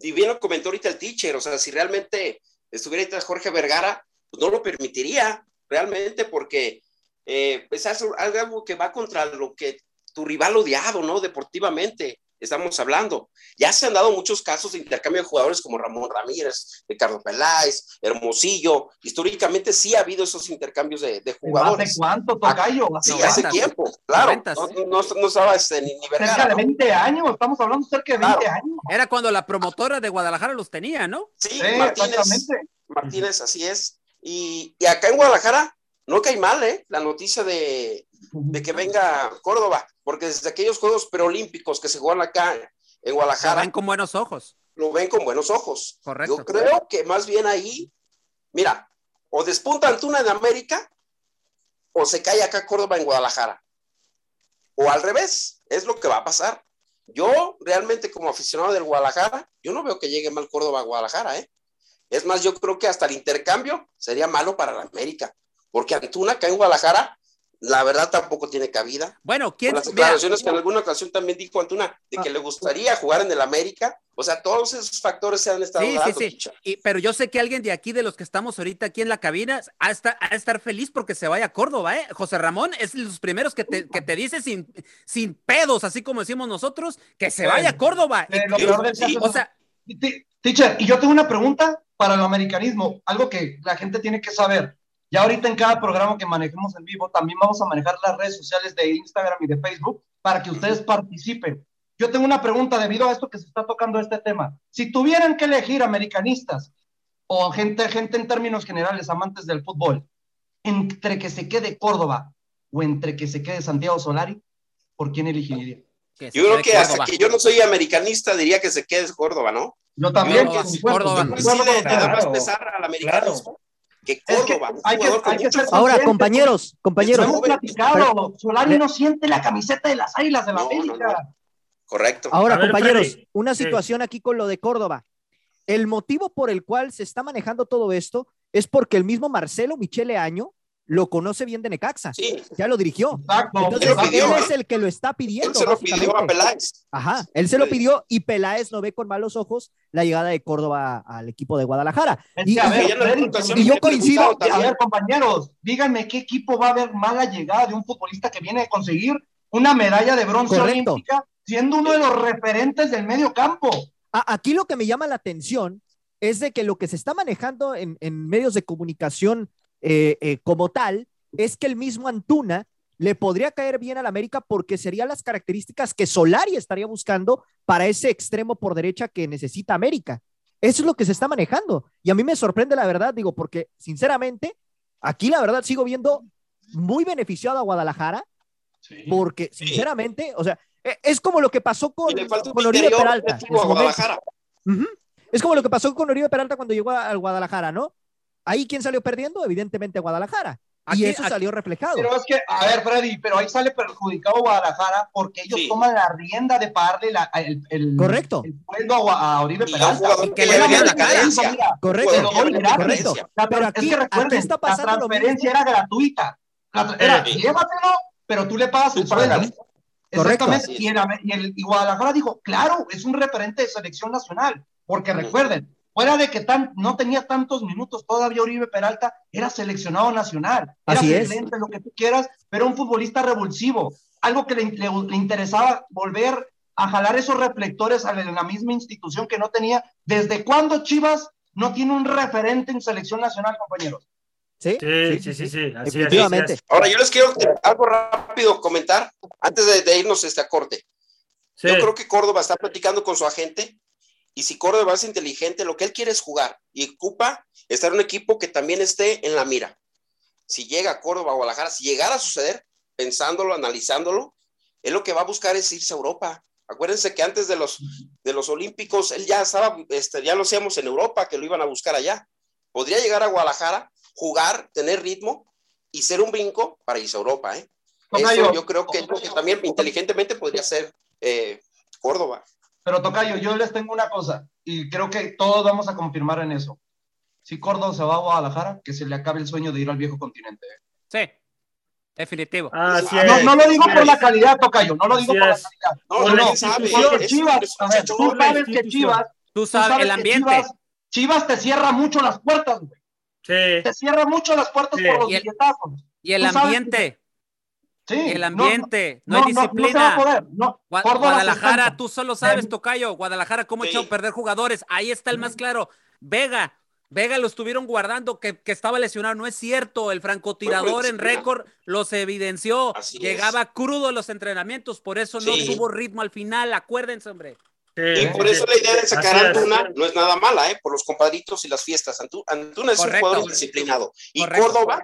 Speaker 6: y bien lo comentó ahorita el teacher, o sea, si realmente estuviera ahorita Jorge Vergara, pues no lo permitiría realmente porque eh, pues es algo que va contra lo que tu rival odiado, ¿no? Deportivamente, estamos hablando. Ya se han dado muchos casos de intercambio de jugadores como Ramón Ramírez, Ricardo Peláez, Hermosillo. Históricamente sí ha habido esos intercambios de, de
Speaker 4: ¿Hace
Speaker 6: jugadores.
Speaker 4: cuánto, Tocayo?
Speaker 6: Sí, hace tiempo, claro.
Speaker 3: Noventas.
Speaker 6: No, no, no estaba este, ni, ni
Speaker 4: Cerca
Speaker 6: Vergara,
Speaker 4: de
Speaker 6: ¿no?
Speaker 4: 20 años, estamos hablando cerca de 20
Speaker 6: Claro.
Speaker 4: años.
Speaker 3: Era cuando la promotora de Guadalajara los tenía, ¿no?
Speaker 6: Sí,
Speaker 4: Sí,
Speaker 6: Martínez.
Speaker 4: exactamente.
Speaker 6: Martínez, así es. Y, y acá en Guadalajara no cae mal, ¿eh? La noticia de, de que venga Córdoba, porque desde aquellos Juegos Preolímpicos que se juegan acá en
Speaker 3: Lo
Speaker 6: Guadalajara,
Speaker 3: ven con buenos ojos.
Speaker 6: lo ven con buenos ojos.
Speaker 3: Correcto.
Speaker 6: Yo creo que más bien ahí, mira, o despunta Antuna en América, o se cae acá Córdoba en Guadalajara. O al revés, es lo que va a pasar. Yo realmente como aficionado del Guadalajara, yo no veo que llegue mal Córdoba a Guadalajara, ¿eh? Es más, yo creo que hasta el intercambio sería malo para la América, porque Antuna acá en Guadalajara, la verdad tampoco tiene cabida.
Speaker 3: Bueno, ¿quién?
Speaker 6: Con las
Speaker 3: mira,
Speaker 6: declaraciones que en alguna ocasión también dijo Antuna, de que le gustaría jugar en el América, o sea, todos esos factores se han estado
Speaker 3: Sí, sí,
Speaker 6: dando.
Speaker 3: sí.
Speaker 6: Chicha.
Speaker 3: y- pero yo sé que alguien de aquí, de los que estamos ahorita aquí en la cabina, ha de estar, de estar feliz porque se vaya a Córdoba, ¿eh? José Ramón es los primeros que te, que te dice sin, sin pedos, así como decimos nosotros, que se vaya a Córdoba. Y-
Speaker 4: lo peor del
Speaker 6: sí,
Speaker 3: o sea,
Speaker 4: Teacher, y yo tengo una pregunta para el americanismo, algo que la gente tiene que saber. Ya ahorita en cada programa que manejemos en vivo, también vamos a manejar las redes sociales de Instagram y de Facebook para que ustedes participen. Yo tengo una pregunta debido a esto que se está tocando este tema. Si tuvieran que elegir americanistas o gente, gente en términos generales, amantes del fútbol, entre que se quede Córdoba o entre que se quede Santiago Solari, ¿por quién elegiría?
Speaker 6: Yo creo que hasta
Speaker 3: Córdoba.
Speaker 6: que yo no soy americanista, diría que se quede Córdoba, ¿no?
Speaker 4: Yo también.
Speaker 3: Córdoba,
Speaker 4: supuesto,
Speaker 6: Sí, le, da más pesar al que
Speaker 4: Es que
Speaker 6: Córdoba,
Speaker 4: hay que- hay que ser.
Speaker 1: Ahora, compañeros, compañeros,
Speaker 4: Lo hemos platicado. Solari no siente la camiseta de las águilas de la
Speaker 6: No, no,
Speaker 4: América.
Speaker 6: Correcto.
Speaker 1: ahora,
Speaker 2: ver,
Speaker 1: compañeros,
Speaker 2: Freddy.
Speaker 1: una
Speaker 2: Sí.
Speaker 1: situación aquí con lo de Córdoba. El motivo por el cual se está manejando todo esto es porque el mismo Marcelo Michele Año lo conoce bien de Necaxa.
Speaker 6: Sí,
Speaker 1: Ya lo dirigió.
Speaker 4: Exacto.
Speaker 1: Entonces,
Speaker 6: Él lo pidió,
Speaker 1: él es el que lo está pidiendo.
Speaker 6: él se lo pidió a. Peláez.
Speaker 1: Ajá, él se lo pidió y Peláez no ve con malos ojos la llegada de Córdoba al equipo de Guadalajara.
Speaker 4: Es
Speaker 1: Y,
Speaker 4: a ver,
Speaker 1: yo coincido-
Speaker 4: A ver, compañeros, díganme qué equipo va a haber mala llegada de un futbolista que viene a conseguir una medalla de bronce
Speaker 1: Correcto.
Speaker 4: olímpica, siendo uno de los referentes del medio campo.
Speaker 1: a- aquí lo que me llama la atención es de que lo que se está manejando en, en medios de comunicación eh, eh, como tal es que el mismo Antuna le podría caer bien al América porque serían las características que Solari estaría buscando para ese extremo por derecha que necesita América. Eso es lo que se está manejando. Y a mí me sorprende la verdad, digo, porque sinceramente, aquí la verdad sigo viendo muy beneficiado a Guadalajara, porque sinceramente, o sea, e- es como lo que pasó con, con Oribe Peralta. Es como lo que pasó con Oribe Peralta cuando llegó a- al Guadalajara, ¿no? Ahí quién salió perdiendo, evidentemente Guadalajara.
Speaker 3: Aquí-
Speaker 1: y eso
Speaker 3: aquí-
Speaker 1: salió reflejado.
Speaker 4: Pero es que, a ver, Freddy, pero ahí sale perjudicado Guadalajara porque ellos
Speaker 6: Sí.
Speaker 4: toman la rienda de pagarle la- el, el-
Speaker 1: Correcto.
Speaker 4: el sueldo a, a Oribe Peralta.
Speaker 3: que le venían la
Speaker 4: mira,
Speaker 1: Correcto, correcto.
Speaker 4: La
Speaker 1: Pero aquí-
Speaker 4: es que recuerden,
Speaker 1: aquí está pasando
Speaker 4: la
Speaker 1: lo
Speaker 4: transferencia era gratuita. La era,
Speaker 6: Sí.
Speaker 4: llévatelo, pero tú le pagas el sueldo. Exactamente.
Speaker 6: Correcto.
Speaker 4: Y, en la- y el- y Guadalajara dijo, claro, es un referente de selección nacional. Porque recuerden, fuera de que tan, no tenía tantos minutos todavía Oribe Peralta, era seleccionado nacional. Era
Speaker 1: Así es.
Speaker 4: excelente, lo que tú quieras, pero un futbolista revulsivo. Algo que le, le- le interesaba volver a jalar esos reflectores a la- en la misma institución que no tenía. ¿Desde cuándo Chivas no tiene un referente en selección nacional, compañeros?
Speaker 1: Sí,
Speaker 2: Sí, sí, sí, sí. Así es.
Speaker 6: Ahora, yo les quiero algo rápido comentar antes de, de irnos este a corte.
Speaker 2: Sí.
Speaker 6: Yo creo que Córdoba está platicando con su agente y si Córdoba es inteligente, lo que él quiere es jugar y ocupa estar en un equipo que también esté en la mira. Si llega a Córdoba, Guadalajara, si llegara a suceder, pensándolo, analizándolo, él lo que va a buscar es irse a Europa. Acuérdense que antes de los, de los Olímpicos, él ya estaba, este, ya lo hacíamos en Europa, que lo iban a buscar allá. Podría llegar a Guadalajara, jugar, tener ritmo y ser un brinco para irse a Europa. ¿eh? Eso yo creo que también inteligentemente podría ser eh, Córdoba.
Speaker 4: Pero Tocayo, yo les tengo una cosa, y creo que todos vamos a confirmar en eso. Si Córdoba se va a Guadalajara, que se le acabe el sueño de ir al viejo continente.
Speaker 3: Sí, definitivo.
Speaker 6: Ah.
Speaker 4: No, no lo digo por la calidad, Tocayo, no lo digo por la calidad.
Speaker 6: No,
Speaker 2: Por
Speaker 6: no,
Speaker 2: la
Speaker 6: quién sabe.
Speaker 4: Porque
Speaker 6: Es-
Speaker 4: Chivas, a ver, tú sabes que. Chivas,
Speaker 3: Tú
Speaker 4: tú
Speaker 3: sabes, el ambiente.
Speaker 4: Chivas, Chivas te cierra mucho las puertas, güey.
Speaker 2: Sí.
Speaker 4: Te cierra mucho las puertas
Speaker 2: Sí.
Speaker 4: por los
Speaker 3: Y el-
Speaker 4: billetazos.
Speaker 3: Y el ambiente,
Speaker 4: Sí,
Speaker 3: el ambiente, no, hay
Speaker 4: no, no,
Speaker 3: disciplina.
Speaker 4: No, se va a poder. No,
Speaker 3: Gua-
Speaker 4: Córdoba se
Speaker 3: Guadalajara, tú solo sabes, Tocayo. Guadalajara, cómo
Speaker 6: Sí.
Speaker 3: echó a perder jugadores. Ahí está el más claro. Vega, Vega lo estuvieron guardando, que, que estaba lesionado. No es cierto. El francotirador en
Speaker 6: disciplina.
Speaker 3: récord los evidenció.
Speaker 6: Así es.
Speaker 3: Llegaba crudo a los entrenamientos, por eso no
Speaker 6: Sí.
Speaker 3: tuvo ritmo al final. Acuérdense, hombre.
Speaker 2: Sí,
Speaker 6: Y por eso
Speaker 2: sí.
Speaker 6: la idea de sacar a
Speaker 2: es.
Speaker 6: Antuna no es nada mala, ¿eh? Por los compadritos y las fiestas. Antu- Antuna es
Speaker 3: Correcto.
Speaker 6: un jugador disciplinado. Y
Speaker 3: Correcto.
Speaker 6: Córdoba,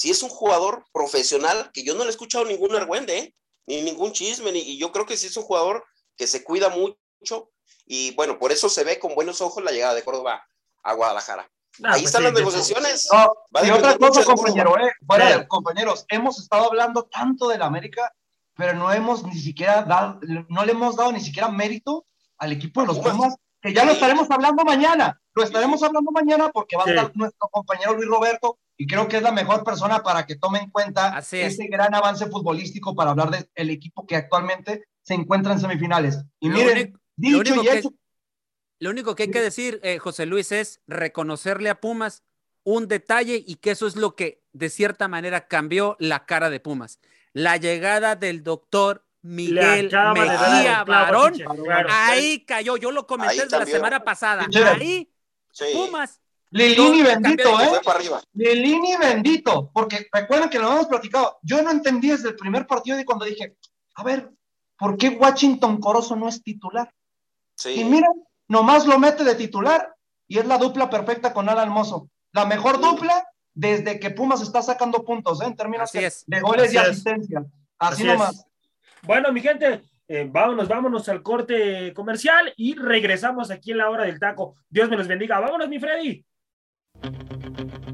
Speaker 6: sí es un jugador profesional que yo no le he escuchado ningún argüende, ¿eh? Ni ningún chisme, ni- y yo creo que sí es un jugador que se cuida mucho. Y bueno, por eso se ve con buenos ojos la llegada de Córdoba a Guadalajara.
Speaker 2: Ah,
Speaker 6: Ahí
Speaker 2: pues
Speaker 6: están
Speaker 2: sí,
Speaker 6: las negociaciones.
Speaker 4: No,
Speaker 6: Va
Speaker 4: y otra cosa, compañero, eh, fuera
Speaker 2: Sí.
Speaker 4: de- compañeros, hemos estado hablando tanto del América, pero no hemos ni siquiera dado, no le hemos dado ni siquiera mérito al equipo de los
Speaker 6: Pumas.
Speaker 4: Que ya lo estaremos hablando mañana, lo estaremos hablando mañana porque va
Speaker 2: Sí.
Speaker 4: a estar nuestro compañero Luis Roberto y creo que es la mejor persona para que tome en cuenta
Speaker 3: Así es.
Speaker 4: ese gran avance futbolístico para hablar del equipo que actualmente se encuentra en semifinales. Y
Speaker 3: Lo
Speaker 4: miren,
Speaker 3: único-
Speaker 4: dicho
Speaker 3: único
Speaker 4: y
Speaker 3: que-
Speaker 4: hecho,
Speaker 3: Lo único que hay que decir, eh, José Luis, es reconocerle a Pumas un detalle y que eso es lo que de cierta manera cambió la cara de Pumas. La llegada del doctor Miguel
Speaker 2: de
Speaker 3: Mejía Barón.
Speaker 2: Claro.
Speaker 3: Ahí cayó, yo lo comenté desde la semana pasada. Ahí,
Speaker 6: Sí.
Speaker 3: Pumas.
Speaker 4: Lilini bendito, ¿eh? Lilini bendito, porque recuerden que lo hemos platicado. Yo no entendí desde el primer partido de cuando dije, a ver, ¿por qué Washington Corozo no es titular?
Speaker 6: Sí.
Speaker 4: Y mira, nomás lo mete de titular y es la dupla perfecta con Alan Mozo. La mejor dupla desde que Pumas está sacando puntos, ¿eh? En términos de, de goles y asistencia. Así, nomás.
Speaker 2: Es. Bueno, mi gente, eh, vámonos, vámonos al corte comercial y regresamos aquí en la hora del taco. Dios me los bendiga. Vámonos, mi Freddy.
Speaker 5: Thank you.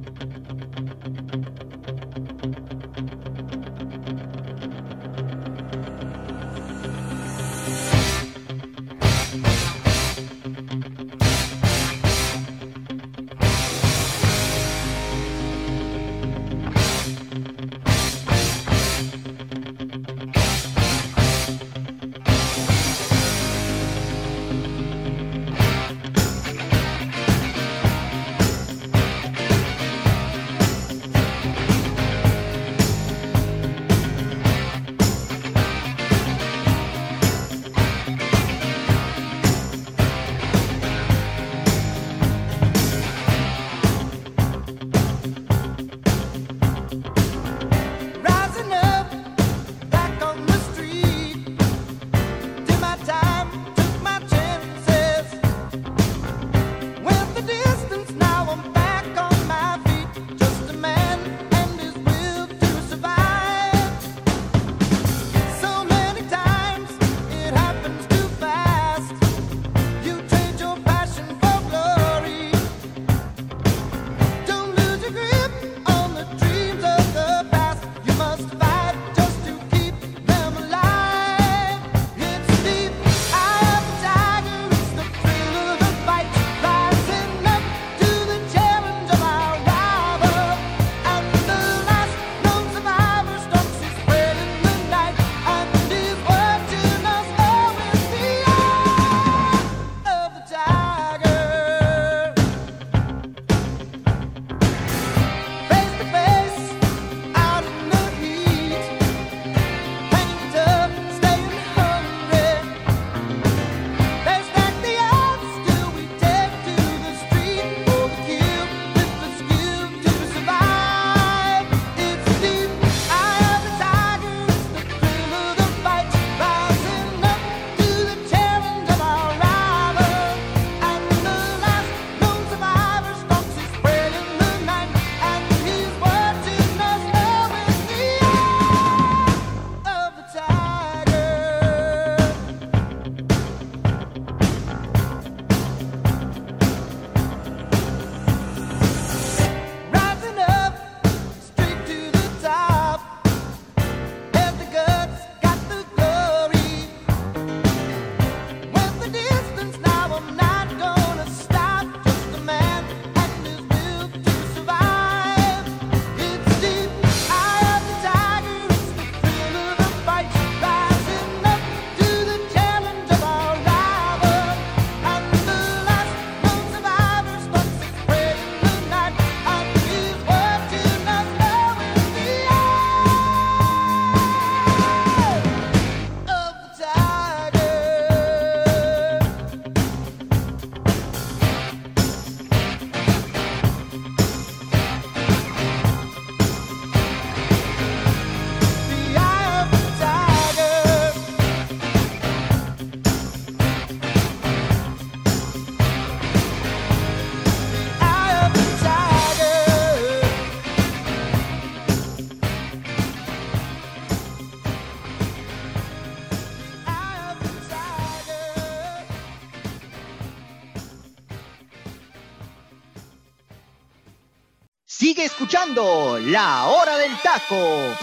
Speaker 1: escuchando La Hora del Taco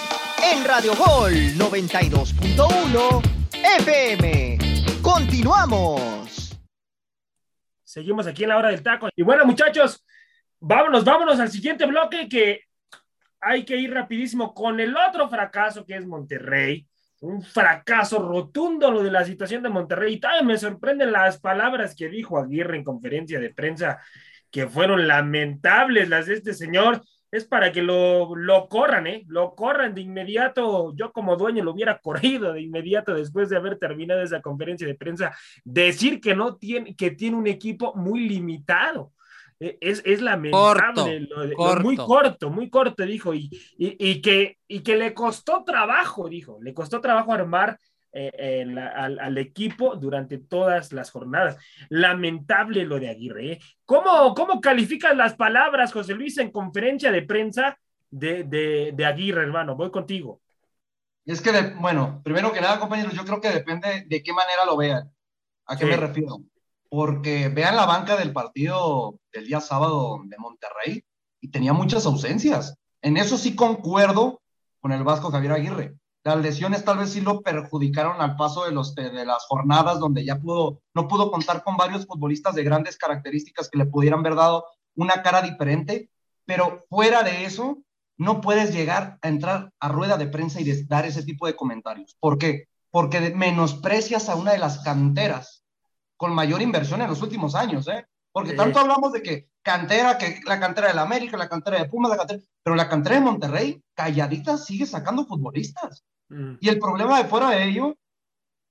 Speaker 1: en Radio Gol 92.1 FM. Continuamos.
Speaker 2: Seguimos aquí en La Hora del Taco. Y bueno, muchachos, vámonos, vámonos al siguiente bloque que hay que ir rapidísimo con el otro fracaso que es Monterrey. Un fracaso rotundo lo de la situación de Monterrey. Y todavía me sorprenden las palabras que dijo Aguirre en conferencia de prensa, que fueron lamentables las de este señor es para que lo, lo corran, ¿eh? Lo corran de inmediato. Yo como dueño lo hubiera <laughs> corrido de inmediato después de haber terminado esa conferencia de prensa. Decir que no tiene, que tiene un equipo muy limitado. Eh, es, es, lamentable, muy corto, muy corto, dijo, y, y, y, que, y que le costó trabajo, dijo, le costó trabajo armar eh, al, equipo durante todas las jornadas. Lamentable lo de Aguirre. ¿eh? ¿Cómo, ¿Cómo calificas las palabras, José Luis, en conferencia de prensa de, de, Aguirre, hermano? Voy contigo.
Speaker 4: Es que, bueno, primero que nada, compañeros, yo creo que depende de qué manera lo vean. ¿A qué me refiero? Porque vean la banca del partido del día sábado de Monterrey y tenía muchas ausencias. En eso sí concuerdo con el Vasco Javier Aguirre las lesiones tal vez sí lo perjudicaron al paso de, los, de, las jornadas donde ya pudo, no pudo contar con varios futbolistas de grandes características que le pudieran haber dado una cara diferente, pero fuera de eso, no puedes llegar a entrar a rueda de prensa y dar ese tipo de comentarios. ¿Por qué? Porque menosprecias a una de las canteras con mayor inversión en los últimos años, ¿eh? Porque
Speaker 2: Sí.
Speaker 4: tanto hablamos de que cantera, que la cantera de la América, la cantera de Pumas, la cantera, pero la cantera de Monterrey, calladita, sigue sacando futbolistas.
Speaker 2: Mm.
Speaker 4: Y el problema de fuera de ello,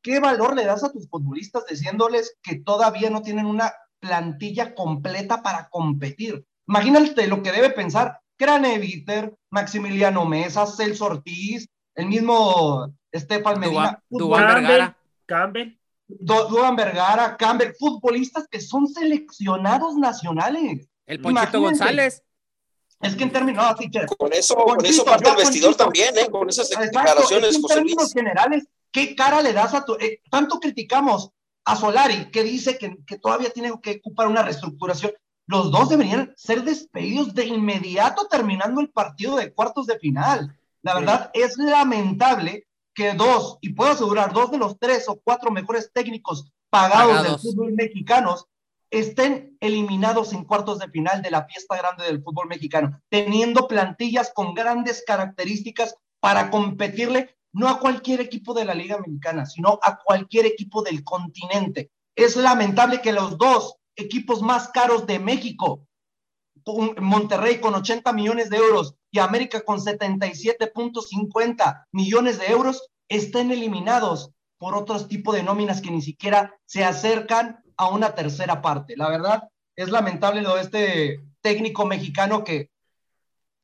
Speaker 4: ¿qué valor le das a tus futbolistas diciéndoles que todavía no tienen una plantilla completa para competir? Imagínate lo que debe pensar Crane Viter, Maximiliano Mesa, Celso Ortiz, el mismo Estefan Medina, futbol-
Speaker 3: Vergara.
Speaker 2: Campbell.
Speaker 4: Du- Duan Vergara, Campbell, futbolistas que son seleccionados nacionales.
Speaker 3: El Ponchito. González.
Speaker 4: Es que en términos, no, teacher,
Speaker 6: Con eso, con
Speaker 4: Ponchito,
Speaker 6: eso parte el vestidor también, ¿eh? Con esas
Speaker 4: Exacto,
Speaker 6: declaraciones,
Speaker 4: es que en
Speaker 6: José
Speaker 4: términos
Speaker 6: Luis.
Speaker 4: generales, ¿qué cara le das a tu... eh, tanto criticamos a Solari, que dice que, que todavía tiene que ocupar una reestructuración. Los dos deberían ser despedidos de inmediato terminando el partido de cuartos de final. La
Speaker 2: Sí.
Speaker 4: verdad es lamentable que dos, y puedo asegurar, dos de los tres o cuatro mejores técnicos pagados,
Speaker 3: Pagados.
Speaker 4: del fútbol mexicanos estén eliminados en cuartos de final de la fiesta grande del fútbol mexicano, teniendo plantillas con grandes características para competirle no a cualquier equipo de la Liga Mexicana, sino a cualquier equipo del continente. Es lamentable que los dos equipos más caros de México, Monterrey con 80 millones de euros y América con 77.50 millones de euros, estén eliminados por otros tipos de nóminas que ni siquiera se acercan a una tercera parte. La verdad, es lamentable lo de este técnico mexicano que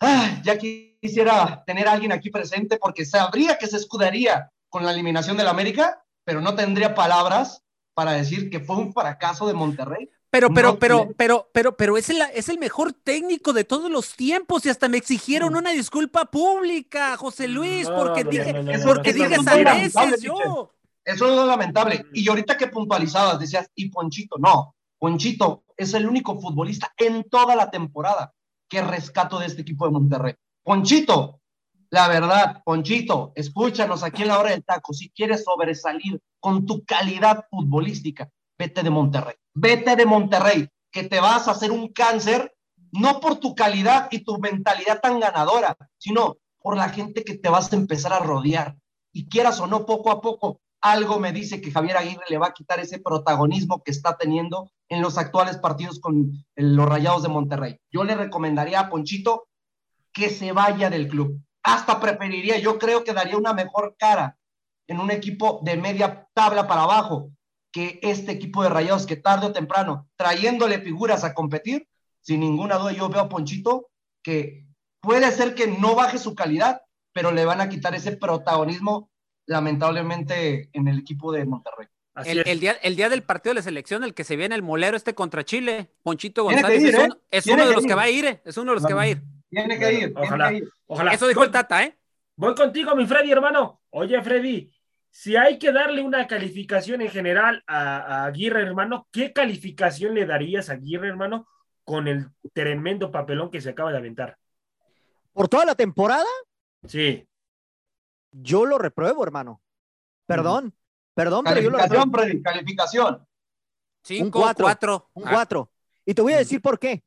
Speaker 4: ah, ya quisiera tener a alguien aquí presente porque sabría que se escudaría con la eliminación del América, pero no tendría palabras para decir que fue un fracaso de Monterrey.
Speaker 3: Pero, pero,
Speaker 4: No
Speaker 3: pero, pero, pero, pero es el, es el mejor técnico de todos los tiempos y hasta me exigieron una disculpa pública, José Luis, porque
Speaker 2: no,
Speaker 3: dije,
Speaker 2: no,
Speaker 3: porque dije sandeces yo.
Speaker 4: Eso es lo lamentable. Y ahorita que puntualizabas, decías, y Ponchito, no, Ponchito es el único futbolista en toda la temporada que rescato de este equipo de Monterrey. Ponchito, la verdad, Ponchito, escúchanos aquí en la hora del taco. Si quieres sobresalir con tu calidad futbolística, vete de Monterrey. Vete de Monterrey, que te vas a hacer un cáncer, no por tu calidad y tu mentalidad tan ganadora, sino por la gente que te vas a empezar a rodear. Y quieras o no, poco a poco, algo me dice que Javier Aguirre le va a quitar ese protagonismo que está teniendo en los actuales partidos con los Rayados de Monterrey. Yo le recomendaría a Ponchito que se vaya del club. Hasta preferiría, yo creo que daría una mejor cara en un equipo de media tabla para abajo que este equipo de Rayados que tarde o temprano, trayéndole figuras a competir, sin ninguna duda yo veo a Ponchito que puede ser que no baje su calidad, pero le van a quitar ese protagonismo lamentablemente en el equipo de Monterrey.
Speaker 3: El, día, el día del partido de la selección, el que se viene el molero este contra Chile, Ponchito González,
Speaker 4: ir,
Speaker 3: es,
Speaker 4: ¿eh?
Speaker 3: uno, es
Speaker 4: Tiene
Speaker 3: uno de los que va a ir, eh, es uno de los que va a ir.
Speaker 4: Tiene que ir,
Speaker 2: ojalá.
Speaker 4: tiene que ir.
Speaker 2: Ojalá.
Speaker 3: Eso dijo el Tata, ¿eh?
Speaker 2: Voy contigo, mi Freddy, hermano. Oye, Freddy, si hay que darle una calificación en general a, a Aguirre, hermano, ¿qué calificación le darías a Aguirre, hermano, con el tremendo papelón que se acaba de aventar?
Speaker 1: Por toda la temporada,
Speaker 2: Sí.
Speaker 1: Yo lo repruebo, hermano. Perdón, perdón, pero yo lo
Speaker 4: Calificación,
Speaker 1: repruebo.
Speaker 4: Calificación.
Speaker 3: Cinco,
Speaker 1: cuatro.
Speaker 3: cuatro.
Speaker 1: Un
Speaker 3: Ah,
Speaker 1: 4. Y te voy a decir por qué.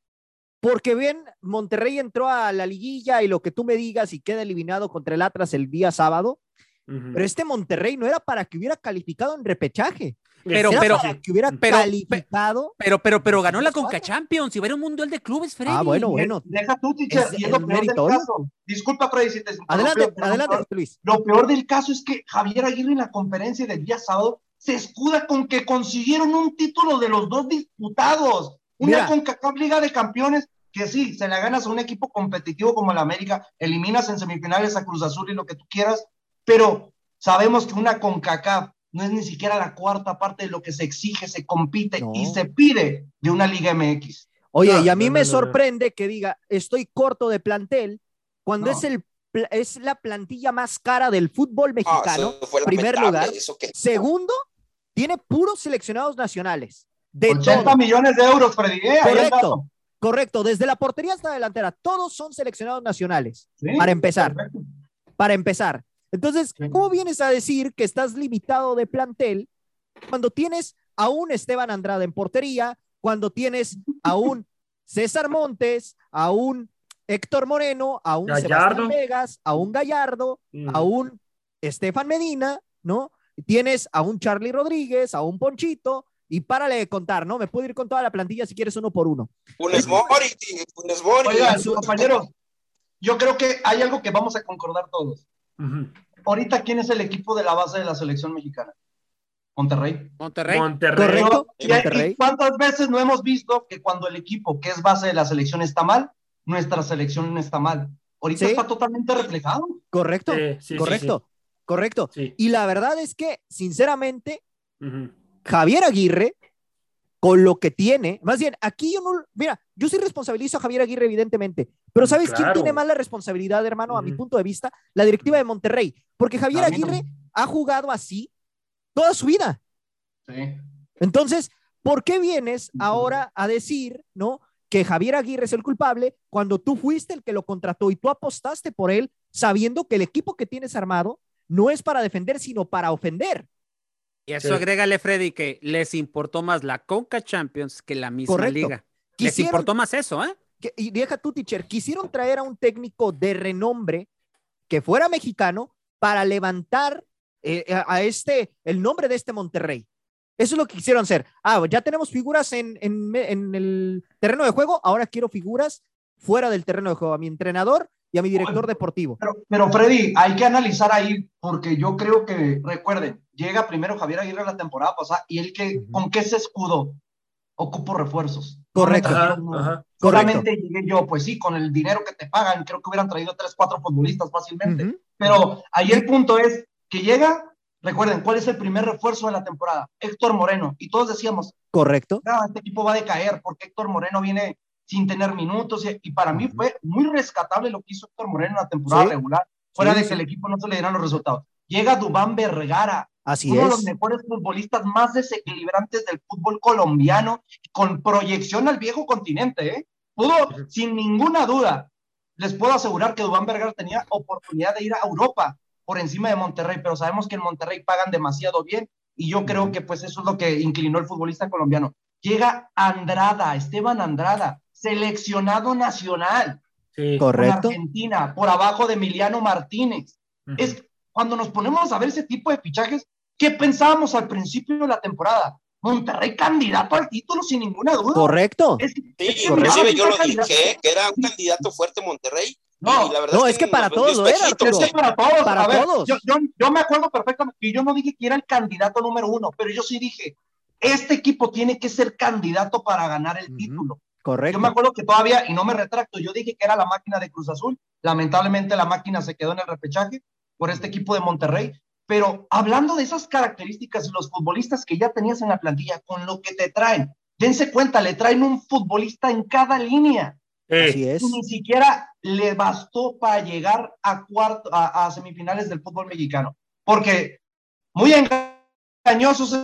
Speaker 1: Porque bien, Monterrey entró a la liguilla y lo que tú me digas y queda eliminado contra el Atlas el día sábado, pero este Monterrey no era para que hubiera calificado en repechaje.
Speaker 3: Pero- pero-
Speaker 1: que hubiera
Speaker 3: pero-
Speaker 1: calificado.
Speaker 3: Pero, pero, pero ganó la. Conca Champions y va a ir a un mundial de clubes, Freddy.
Speaker 1: Ah, bueno, bueno.
Speaker 4: Deja tú, teacher,
Speaker 1: Es
Speaker 4: y es lo peor del caso. Disculpa, Freddy, si te
Speaker 1: Adelante,
Speaker 4: pero
Speaker 1: adelante,
Speaker 4: lo peor-
Speaker 1: Luis.
Speaker 4: Lo peor del caso es que Javier Aguirre en la conferencia del día sábado se escuda con que consiguieron un título de los dos disputados. Una
Speaker 1: Mira.
Speaker 4: CONCACAF Liga de Campeones que sí, se la ganas a un equipo competitivo como el América, eliminas en semifinales a Cruz Azul y lo que tú quieras, pero sabemos que una CONCACAF no es ni siquiera la cuarta parte de lo que se exige, se compite
Speaker 1: No.
Speaker 4: y se pide de una Liga MX.
Speaker 1: Oye,
Speaker 2: No,
Speaker 1: y a mí
Speaker 2: no,
Speaker 1: me
Speaker 2: no, no, no.
Speaker 1: sorprende que diga, estoy corto de plantel, cuando
Speaker 4: No.
Speaker 1: es el es la plantilla más cara del fútbol
Speaker 6: Ah,
Speaker 1: mexicano.
Speaker 6: eso fue
Speaker 1: primer lugar.
Speaker 6: eso que-
Speaker 1: Segundo, tiene puros seleccionados nacionales. De
Speaker 4: 80
Speaker 1: todo.
Speaker 4: millones de euros, Freddy. ¿eh?
Speaker 1: Correcto, correcto. Desde la portería hasta la delantera, todos son seleccionados nacionales.
Speaker 4: Sí,
Speaker 1: Para empezar.
Speaker 4: perfecto.
Speaker 1: Para empezar. Entonces. ¿cómo vienes a decir que estás limitado de plantel cuando tienes a un Esteban Andrade en portería, cuando tienes a un César Montes, a un Héctor Moreno, a un
Speaker 2: Gallardo.
Speaker 1: Sebastián Vegas, a un Gallardo,
Speaker 2: Mm.
Speaker 1: a un Estefan Medina, ¿no? Tienes a un Charlie Rodríguez, a un Ponchito, y párale de contar, ¿no? Me puedo ir con toda la plantilla si quieres uno por uno.
Speaker 6: Funes Mori, Funes Mori.
Speaker 4: Oigan, compañeros, yo creo que hay algo que vamos a concordar todos. Ahorita, ¿quién es el equipo de la base de la selección mexicana? Monterrey.
Speaker 3: Monterrey.
Speaker 2: Monterrey.
Speaker 1: Correcto.
Speaker 4: ¿Y-
Speaker 1: Monterrey.
Speaker 4: ¿Y cuántas veces no hemos visto que cuando el equipo que es base de la selección está mal, nuestra selección no está mal? Ahorita
Speaker 1: Sí.
Speaker 4: está totalmente reflejado.
Speaker 1: Correcto,
Speaker 2: Sí, sí, sí,
Speaker 1: correcto, correcto.
Speaker 2: Sí.
Speaker 1: Y la verdad es que, sinceramente. Javier Aguirre, con lo que tiene, más bien, aquí yo no, mira, yo sí responsabilizo a Javier Aguirre, evidentemente, pero ¿sabes quién
Speaker 2: Claro.
Speaker 1: tiene más la responsabilidad, hermano? A mi
Speaker 2: Ujú.
Speaker 1: punto de vista, la directiva de Monterrey, porque Javier
Speaker 4: no.
Speaker 1: Aguirre ha jugado así toda su vida.
Speaker 4: Sí.
Speaker 1: Entonces, ¿por qué vienes ahora a decir, no? Que Javier Aguirre es el culpable cuando tú fuiste el que lo contrató y tú apostaste por él sabiendo que el equipo que tienes armado no es para defender, sino para ofender.
Speaker 3: Y eso
Speaker 2: Sí.
Speaker 3: agrégale, Freddy, que les importó más la Conca Champions que la misma
Speaker 1: Correcto.
Speaker 3: liga. Les importó más eso, ¿eh?
Speaker 1: que- y deja tú, teacher, quisieron traer a un técnico de renombre que fuera mexicano para levantar eh, a, a este, el nombre de este Monterrey. Eso es lo que quisieron hacer. Ah, ya tenemos figuras en, en- en el terreno de juego, ahora quiero figuras fuera del terreno de juego, a mi entrenador y a mi director deportivo.
Speaker 4: Pero, pero Freddy, hay que analizar ahí, porque yo creo que, recuerden, llega primero Javier Aguirre la temporada pasada y él que. ¿con qué se escudó? Ocupo refuerzos.
Speaker 1: Correcto.
Speaker 2: Ajá.
Speaker 4: Solamente llegué yo, pues sí, con el dinero que te pagan, creo que hubieran traído tres, cuatro futbolistas fácilmente. Pero ahí el punto es que llega, recuerden, ¿cuál es el primer refuerzo de la temporada? Héctor Moreno. Y todos decíamos,
Speaker 1: Correcto.
Speaker 4: no, este equipo va a decaer porque Héctor Moreno viene sin tener minutos. Y, y para mí fue muy rescatable lo que hizo Héctor Moreno en la temporada
Speaker 1: Sí.
Speaker 4: regular, fuera
Speaker 1: Sí,
Speaker 4: de
Speaker 1: sí.
Speaker 4: que el equipo no se le dieran los resultados. Llega Dubán Vergara,
Speaker 1: Así
Speaker 4: uno de los mejores futbolistas más desequilibrantes del fútbol colombiano, con proyección al viejo continente, ¿eh? Pudo, sin ninguna duda, les puedo asegurar que Dubán Vergara tenía oportunidad de ir a Europa por encima de Monterrey, pero sabemos que en Monterrey pagan demasiado bien y yo creo que pues eso es lo que inclinó el futbolista colombiano. Llega Andrada, Esteban Andrada, seleccionado nacional
Speaker 2: Sí.
Speaker 1: Correcto.
Speaker 4: Argentina, por abajo de Emiliano Martínez es cuando nos ponemos a ver ese tipo de fichajes, ¿qué pensábamos al principio de la temporada? Monterrey candidato al título sin ninguna duda.
Speaker 1: Correcto.
Speaker 4: Es,
Speaker 6: Sí,
Speaker 4: es que
Speaker 6: inclusive yo lo dije, que era un candidato fuerte Monterrey.
Speaker 4: No,
Speaker 6: y la verdad
Speaker 1: no, es que para todos lo era,
Speaker 4: es que para todos,
Speaker 1: Para
Speaker 4: a ver,
Speaker 1: todos.
Speaker 4: Yo, yo, yo me acuerdo perfectamente que yo no dije que era el candidato número uno, pero yo sí dije, este equipo tiene que ser candidato para ganar el título. Yo
Speaker 1: Correcto.
Speaker 4: me acuerdo que todavía, y no me retracto, yo dije que era la máquina de Cruz Azul. Lamentablemente la máquina se quedó en el repechaje por este equipo de Monterrey. Pero hablando de esas características los futbolistas que ya tenías en la plantilla, con lo que te traen, dense cuenta, le traen un futbolista en cada línea.
Speaker 2: Eh,
Speaker 1: Así es.
Speaker 4: Ni siquiera le bastó para llegar a, cuarto, a, a semifinales del fútbol mexicano. Porque muy engañosos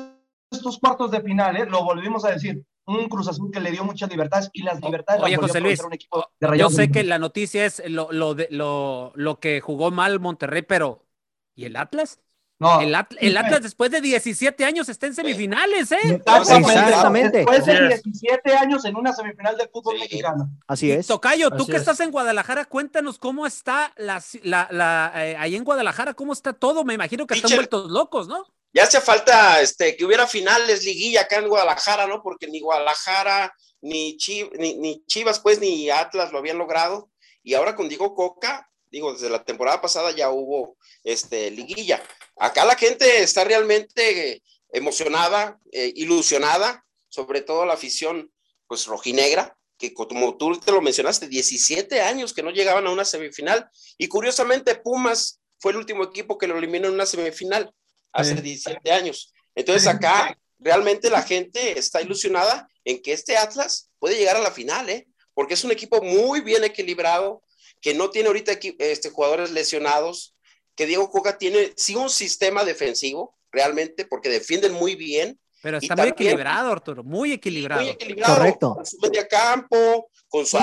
Speaker 4: estos cuartos de final, ¿eh? lo volvimos a decir. Un Cruz Azul que le dio muchas libertades y las libertades
Speaker 3: Oye,
Speaker 4: las
Speaker 3: José Luis,
Speaker 4: un equipo de
Speaker 3: Yo sé que la noticia es lo, lo, de- lo, lo que jugó mal Monterrey, pero ¿y el Atlas?
Speaker 4: No,
Speaker 3: El, At- el Atlas después de 17 años está en semifinales, ¿eh?
Speaker 4: Exactamente.
Speaker 1: Exactamente.
Speaker 4: Después de
Speaker 2: Así es.
Speaker 4: 17 años en una semifinal del fútbol
Speaker 6: Sí.
Speaker 4: mexicano.
Speaker 1: Así es.
Speaker 3: Tocayo, tú
Speaker 2: Así
Speaker 3: que
Speaker 2: es.
Speaker 3: estás en Guadalajara, cuéntanos cómo está la, la, la, eh, ahí en Guadalajara, cómo está todo. Me imagino que están vueltos locos, ¿no?
Speaker 6: Ya hace falta este, que hubiera finales liguilla acá en Guadalajara, ¿no? Porque ni Guadalajara, ni, Chi- ni, ni Chivas, pues, ni Atlas lo habían logrado. Y ahora con Diego Coca, digo, desde la temporada pasada ya hubo este, liguilla. Acá la gente está realmente eh, emocionada, eh, ilusionada, sobre todo la afición, pues, rojinegra, que como tú te lo mencionaste, 17 años que no llegaban a una semifinal. Y curiosamente, Pumas fue el último equipo que lo eliminó en una semifinal hace
Speaker 4: Sí.
Speaker 6: 17 años. Entonces acá realmente la gente está ilusionada en que este Atlas puede llegar a la final, ¿eh? Porque es un equipo muy bien equilibrado, que no tiene ahorita este, jugadores lesionados, que Diego Coca tiene sí un sistema defensivo, realmente, porque defienden muy bien,
Speaker 3: Pero
Speaker 6: Y
Speaker 3: está muy
Speaker 6: también-
Speaker 3: equilibrado, Arturo, muy equilibrado.
Speaker 6: muy equilibrado,
Speaker 1: Correcto.
Speaker 6: con su media campo, con su
Speaker 1: Y-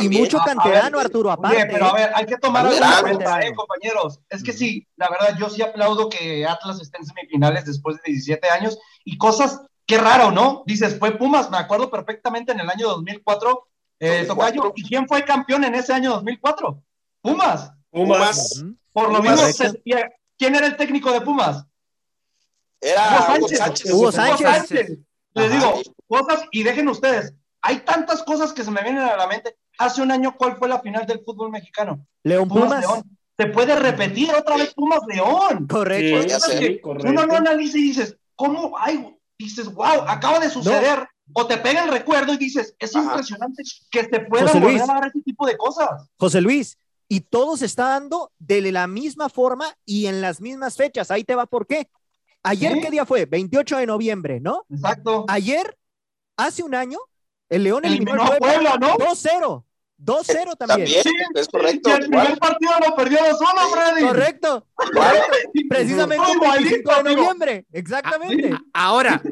Speaker 1: Y mucho canterano,
Speaker 4: ver,
Speaker 1: Arturo,
Speaker 4: Oye,
Speaker 1: aparte.
Speaker 4: pero a ver, hay que tomar algo en cuenta, eh, compañeros. Es que sí, la verdad, yo sí aplaudo que Atlas esté en semifinales después de 17 años y cosas, qué raro, ¿no? Dices, fue Pumas, me acuerdo perfectamente en el año 2004, eh,
Speaker 6: 2004.
Speaker 4: Tocayo, ¿y quién fue campeón en ese año 2004? Pumas.
Speaker 2: Pumas.
Speaker 4: Por lo se- ¿quién era el técnico de Pumas?
Speaker 6: Era
Speaker 4: Hugo
Speaker 6: Hugo
Speaker 4: Sánchez.
Speaker 6: Sánchez.
Speaker 1: Hugo
Speaker 4: Hugo
Speaker 1: Sánchez.
Speaker 4: Sánchez. Les
Speaker 1: Ajá.
Speaker 4: digo, cosas, y dejen ustedes, hay tantas cosas que se me vienen a la mente. Hace un año, ¿cuál fue la final del fútbol mexicano?
Speaker 1: León
Speaker 4: Pumas
Speaker 1: Pumas.
Speaker 4: León. Se puede repetir otra vez Pumas León.
Speaker 1: Correcto.
Speaker 4: Que uno no analiza y dices, ¿cómo? Ay, dices, wow, acaba de suceder. O te pega el recuerdo y dices, es
Speaker 6: Ajá.
Speaker 4: impresionante que se pueda
Speaker 1: José
Speaker 4: volver
Speaker 1: Luis.
Speaker 4: a dar ese tipo de cosas.
Speaker 1: José Luis, y todo se está dando de la misma forma y en las mismas fechas. Ahí te va por qué. Ayer,
Speaker 4: Sí.
Speaker 1: ¿qué día fue? 28 de noviembre, ¿no?
Speaker 4: Exacto.
Speaker 1: Ayer, hace un año, el León eliminó
Speaker 4: Eliminó a Puebla, ¿no?
Speaker 1: 2-0. 2-0 también.
Speaker 6: También,
Speaker 4: Sí,
Speaker 6: es correcto.
Speaker 4: Y el primer
Speaker 6: igual.
Speaker 4: partido lo perdió 2-1,
Speaker 6: Sí.
Speaker 4: Freddy.
Speaker 1: Correcto. Precisamente el
Speaker 4: Igualito,
Speaker 1: 25 de noviembre. Exactamente.
Speaker 3: A- Ahora,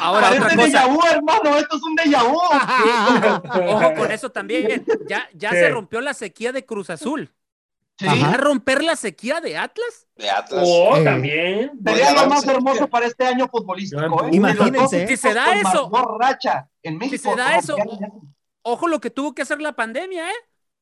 Speaker 3: ahora
Speaker 4: Parece
Speaker 3: otra
Speaker 4: déjà
Speaker 3: cosa.
Speaker 4: vu, hermano, esto es un déjà vu.
Speaker 3: Ojo con eso también. Ya, ya
Speaker 2: Sí.
Speaker 3: se rompió la sequía de Cruz Azul.
Speaker 4: Sí.
Speaker 3: ¿Va a romper la sequía de Atlas?
Speaker 6: De Atlas.
Speaker 2: Oh,
Speaker 1: Eh.
Speaker 2: también.
Speaker 4: Sería lo más
Speaker 6: Sí.
Speaker 4: hermoso para este año futbolístico. ¿eh?
Speaker 1: Imagínense.
Speaker 3: Si se da eso.
Speaker 4: racha en México.
Speaker 3: se da eso. Ojo lo que tuvo que hacer la pandemia, ¿eh?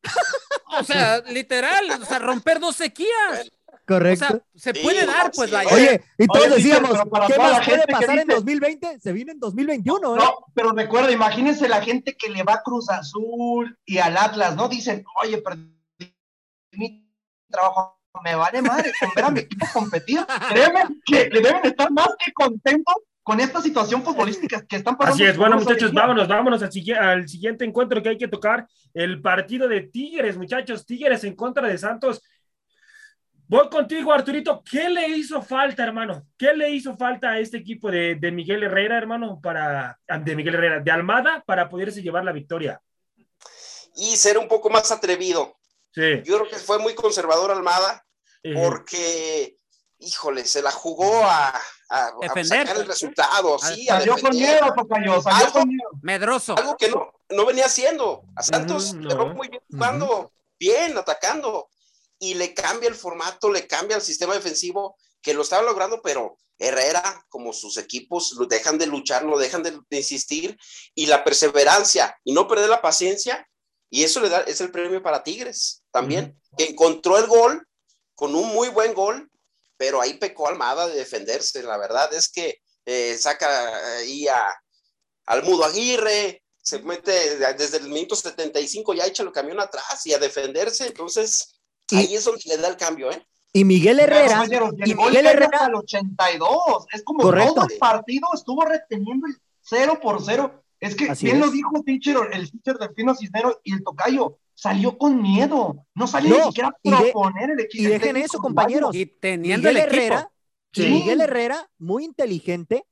Speaker 3: <laughs> O sea, literal, o sea, romper dos sequías. O
Speaker 1: Correcto.
Speaker 3: sea, se
Speaker 6: Sí,
Speaker 3: puede dar,
Speaker 6: sí.
Speaker 3: pues vaya.
Speaker 1: Oye, y todos
Speaker 4: Oye,
Speaker 1: decíamos, ¿qué más
Speaker 4: la
Speaker 1: puede pasar en
Speaker 4: dice-
Speaker 1: 2020? Se viene en 2021, ¿eh?
Speaker 4: No, pero recuerda, imagínense la gente que le va a Cruz Azul y al Atlas, ¿no? Dicen, oye, perdí mi trabajo, me vale madre con ver a mi equipo competir. <laughs> Créeme que le deben estar más que contentos con esta situación futbolística que están pasando.
Speaker 2: Así es, bueno muchachos, vámonos, vámonos al, al siguiente encuentro que hay que tocar, el partido de Tigres, muchachos, Tigres en contra de Santos. Voy contigo, Arturito, ¿qué le hizo falta, hermano? ¿Qué le hizo falta a este equipo de, de Miguel Herrera, hermano, para, ah, de Miguel Herrera, de Almada, para poderse llevar la victoria?
Speaker 6: Y ser un poco más atrevido.
Speaker 2: Sí.
Speaker 6: Yo creo que fue muy conservador Almada porque, híjole, se la jugó a, a- sacar el resultado, sí, a
Speaker 4: Salió con miedo, Tocayo, salió
Speaker 6: Algo-
Speaker 4: con miedo.
Speaker 3: Medroso.
Speaker 6: Algo que no, no venía haciendo. A Santos
Speaker 2: no.
Speaker 6: va muy bien jugando, bien, atacando. Y le cambia el formato, le cambia el sistema defensivo, que lo estaba logrando, pero Herrera, como sus equipos, lo dejan de luchar, no dejan de, de insistir, y la perseverancia y no perder la paciencia, y eso le da, es el premio para Tigres también, que encontró el gol con un muy buen gol, pero ahí pecó Almada de defenderse. La verdad es que eh, saca ahí a, al Mudo Aguirre, se mete desde el minuto 75, ya echa el camión atrás y a defenderse. Entonces,
Speaker 1: Y-
Speaker 6: ahí es donde le da el cambio, ¿eh?
Speaker 1: Y Miguel Herrera,
Speaker 4: Compañeros, y el
Speaker 1: y
Speaker 4: gol
Speaker 1: Miguel Herrera-
Speaker 4: el 82. Es como
Speaker 1: Correcto.
Speaker 4: todo el partido estuvo reteniendo el 0 por 0. Es que
Speaker 1: Así
Speaker 4: bien
Speaker 1: es.
Speaker 4: lo dijo teacher, el teacher del Pino Cisnero y el Tocayo. Salió con miedo. No salió
Speaker 1: No,
Speaker 4: ni siquiera a proponer el equipo.
Speaker 1: y
Speaker 4: el
Speaker 1: dejen eso, compañeros.
Speaker 3: Y teniendo
Speaker 1: Miguel
Speaker 3: el equipo.
Speaker 1: Herrera,
Speaker 4: Sí.
Speaker 1: Miguel Herrera, muy inteligente,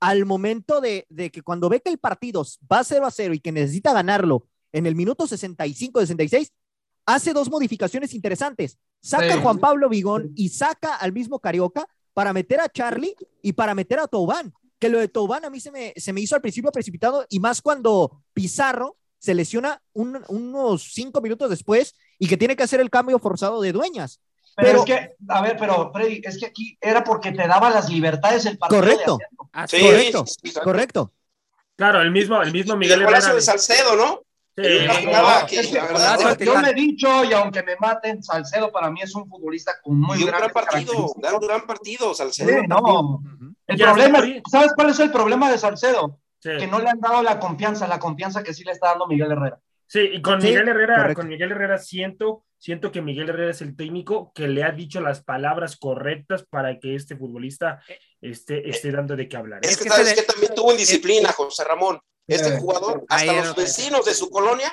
Speaker 1: al momento de, de que cuando ve que el partido va 0 a 0 y que necesita ganarlo en el minuto 65, 66, hace dos modificaciones interesantes. Saca
Speaker 4: Sí.
Speaker 1: a Juan Pablo Vigón y saca al mismo Carioca para meter a Charlie y para meter a Toubán. Que lo de Toubán a mí se me, se me hizo al principio precipitado y más cuando Pizarro se lesiona un- unos cinco minutos después y que tiene que hacer el cambio forzado de dueñas.
Speaker 4: Pero,
Speaker 1: Pero-
Speaker 4: es que, a ver, pero Freddy, es que aquí era porque te daba las libertades el partido. de
Speaker 1: Correcto.
Speaker 6: Sí,
Speaker 1: correcto,
Speaker 6: sí, sí, sí.
Speaker 1: Correcto.
Speaker 2: Claro, el mismo, el mismo
Speaker 6: Y
Speaker 2: Miguel
Speaker 6: el golazo de Salcedo, ¿no?
Speaker 4: Es que,
Speaker 6: verdad,
Speaker 4: yo- me he dicho, y aunque me maten, Salcedo para mí es un futbolista con muy
Speaker 6: y un gran partido,
Speaker 4: características.
Speaker 6: gran, gran partido, Salcedo.
Speaker 4: Sí, no.
Speaker 1: Ujú.
Speaker 4: El
Speaker 2: Ya
Speaker 4: problema. ¿sabes cuál es el problema de Salcedo?
Speaker 2: Sí.
Speaker 4: Que no le han dado la confianza, la confianza que sí le está dando Miguel Herrera.
Speaker 2: Sí, y con
Speaker 1: Sí,
Speaker 2: Miguel Herrera,
Speaker 1: correcto.
Speaker 2: con Miguel Herrera siento, siento que Miguel Herrera es el técnico que le ha dicho las palabras correctas para que este futbolista esté, esté dando de qué hablar. ¿eh?
Speaker 6: Es que,
Speaker 3: que
Speaker 6: sabes que también tuvo indisciplina, José Ramón. Este
Speaker 4: Eh,
Speaker 6: jugador,
Speaker 3: ahí
Speaker 6: hasta los vecinos de su colonia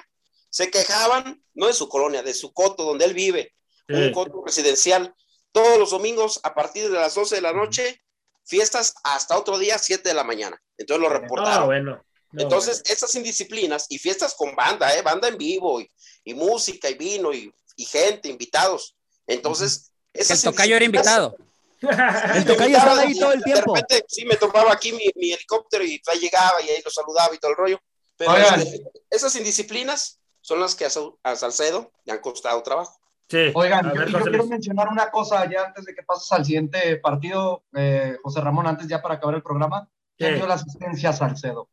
Speaker 6: se quejaban, no de su colonia, de su coto donde él vive, un
Speaker 2: Sí.
Speaker 6: coto residencial. Todos los domingos, a partir de las 12 de la noche, fiestas hasta otro día, 7 de la mañana. Entonces lo
Speaker 2: Ah,
Speaker 6: reportaron.
Speaker 2: bueno. No,
Speaker 6: Entonces, esas indisciplinas y fiestas con banda, ¿eh? banda en vivo y, y música y vino y, y gente, invitados. Entonces, esas
Speaker 3: El tocayo era invitado. <laughs>
Speaker 1: El tocayo estaba ahí todo el tiempo.
Speaker 6: De repente, sí, me tomaba aquí mi, mi helicóptero y ahí llegaba y ahí lo saludaba y todo el rollo. Pero
Speaker 4: Oigan.
Speaker 6: esas indisciplinas son las que a Salcedo le han costado trabajo.
Speaker 2: Sí.
Speaker 4: Oigan, yo, quiero mencionar una cosa ya antes de que pases al siguiente partido, eh, José Ramón, antes ya para acabar el programa. ¿Quién
Speaker 2: Sí.
Speaker 4: dio la asistencia a Salcedo?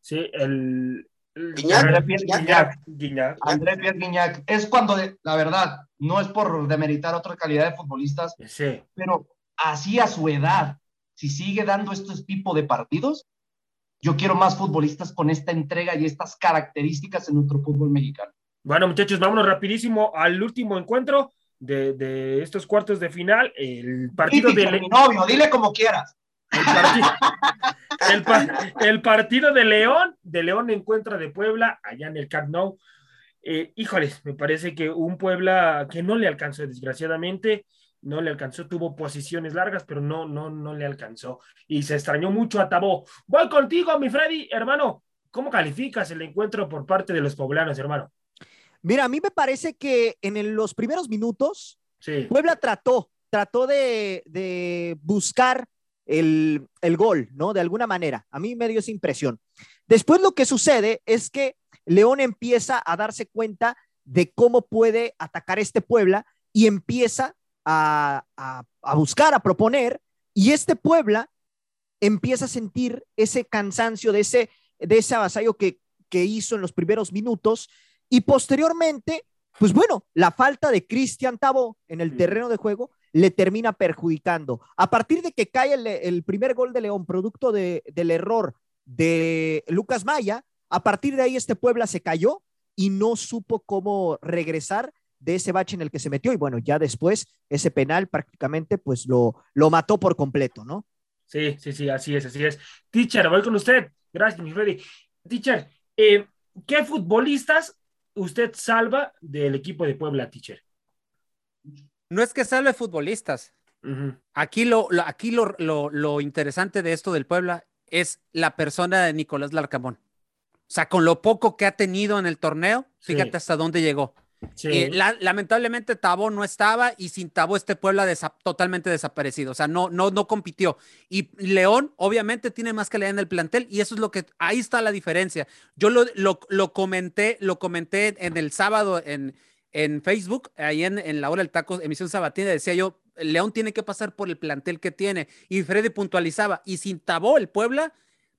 Speaker 2: Sí, el. el-
Speaker 6: Guiñac,
Speaker 2: Guiñac.
Speaker 4: Guiñac.
Speaker 2: Guiñac.
Speaker 4: André Pierre Guignac. Es cuando, de- la verdad, no es por demeritar otra calidad de futbolistas,
Speaker 2: Sí.
Speaker 4: pero así a su edad, si sigue dando estos tipos de partidos, yo quiero más futbolistas con esta entrega y estas características en nuestro fútbol mexicano.
Speaker 2: Bueno, muchachos, vámonos rapidísimo al último encuentro de, de estos cuartos de final. El partido
Speaker 4: Típico,
Speaker 2: de.
Speaker 4: mi novio, dile como quieras.
Speaker 2: El, parti- <laughs> el pa- el partido de León, de León en contra de Puebla, allá en el Camp Nou. Eh, híjoles, me parece que un Puebla que no le alcanzó, desgraciadamente, no le alcanzó, tuvo posiciones largas, pero no, no, no le alcanzó. Y se extrañó mucho a Tabó. Voy contigo, mi Freddy, hermano. ¿Cómo calificas el encuentro por parte de los poblanos, hermano?
Speaker 1: Mira, a mí me parece que en el- los primeros minutos
Speaker 2: Sí,
Speaker 1: Puebla trató, trató de, de buscar el, el gol, ¿no? De alguna manera. A mí me dio esa impresión. Después lo que sucede es que León empieza a darse cuenta de cómo puede atacar este Puebla y empieza a, a- a buscar, a proponer, y este Puebla empieza a sentir ese cansancio de ese, de ese avasallo que, que hizo en los primeros minutos y posteriormente, pues bueno, la falta de Cristian Tabo en el terreno de juego le termina perjudicando. A partir de que cae el, el primer gol de León, producto de- del error de Lucas Maya, a partir de ahí este Puebla se cayó y no supo cómo regresar de ese bache en el que se metió y bueno, ya después ese penal prácticamente pues lo, lo mató por completo, ¿no?
Speaker 2: sí, sí, sí, así es, así es. Teacher, voy con usted. Gracias, mi Freddy. Teacher, eh, ¿qué futbolistas usted salva del equipo de Puebla, teacher?
Speaker 3: No es que salve futbolistas. Aquí lo, lo- aquí lo, lo- lo interesante de esto del Puebla es la persona de Nicolás Larcamón. O sea, con lo poco que ha tenido en el torneo,
Speaker 2: Sí.
Speaker 3: fíjate hasta dónde llegó.
Speaker 2: Sí.
Speaker 3: Eh, la- lamentablemente Tabo no estaba y sin Tabo este Puebla desa- totalmente desaparecido, o sea, no, no, no compitió. Y León obviamente tiene más calidad en el plantel y eso es lo que, ahí está la diferencia. Yo lo, lo, lo comenté, lo comenté en el sábado en, en Facebook, ahí en, en la hora del taco, emisión sabatina, decía yo, León tiene que pasar por el plantel que tiene y Freddy puntualizaba, y sin Tabo el Puebla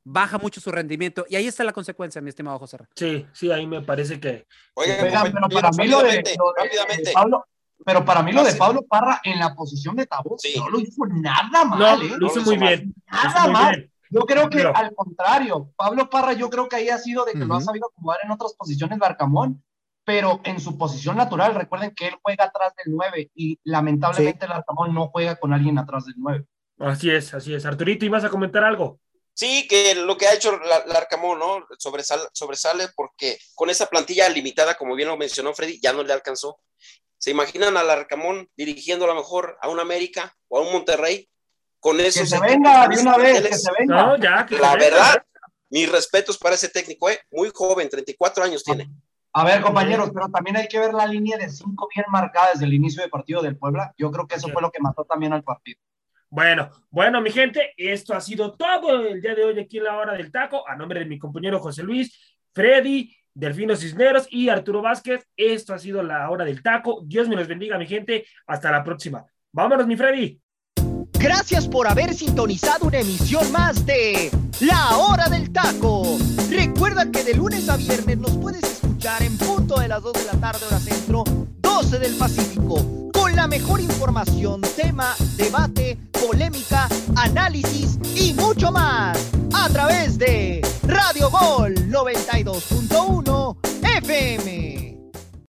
Speaker 3: baja mucho su rendimiento y ahí está la consecuencia, mi estimado José.
Speaker 2: Sí, sí, ahí me parece que.
Speaker 6: Oigan,
Speaker 4: Oigan, pero para mí lo de, lo de Pablo, pero para mí lo de
Speaker 6: Fácil.
Speaker 4: Pablo Parra en la posición de Tabó
Speaker 6: Sí.
Speaker 4: no lo hizo nada mal,
Speaker 2: No,
Speaker 4: ¿eh?
Speaker 2: lo hizo muy bien.
Speaker 4: Nada
Speaker 2: muy
Speaker 4: mal.
Speaker 2: bien.
Speaker 4: Yo creo que
Speaker 2: Pero-
Speaker 4: al contrario, Pablo Parra yo creo que ahí ha sido de que lo ha sabido acomodar en otras posiciones Barcamón, pero en su posición natural, recuerden que él juega atrás del 9 y lamentablemente el Arcamón no juega con alguien atrás del 9.
Speaker 2: Así es, así es. Arturito, ¿ibas a comentar algo?
Speaker 6: Sí, que lo que ha hecho la- Larcamón, ¿no? Sobresale, sobresale porque con esa plantilla limitada, como bien lo mencionó Freddy, ya no le alcanzó. ¿Se imaginan al Larcamón dirigiendo a lo mejor a un América o a un Monterrey? Con
Speaker 4: Que
Speaker 6: esos
Speaker 4: se venga de una vez, que se venga.
Speaker 2: No, ya. que
Speaker 6: La
Speaker 2: se
Speaker 6: verdad, mis respetos para ese técnico, ¿eh? Muy joven, 34 años tiene.
Speaker 4: A ver, compañeros, pero también hay que ver la línea de 5 bien marcada desde el inicio del partido del Puebla. Yo creo que eso fue lo que mató también al partido.
Speaker 2: Bueno, bueno, mi gente, esto ha sido todo el día de hoy aquí en la hora del taco. A nombre de mi compañero José Luis, Freddy, Delfino Cisneros y Arturo Vázquez, esto ha sido la hora del taco. Dios me los bendiga, mi gente. Hasta la próxima. Vámonos, mi Freddy.
Speaker 1: Gracias por haber sintonizado una emisión más de La Hora del Taco. Recuerda que de lunes a viernes nos puedes escuchar en punto de las 2 de la tarde hora centro, 12 del Pacífico, la mejor información, tema, debate, polémica, análisis y mucho más a través de Radio Gol 92.1 FM.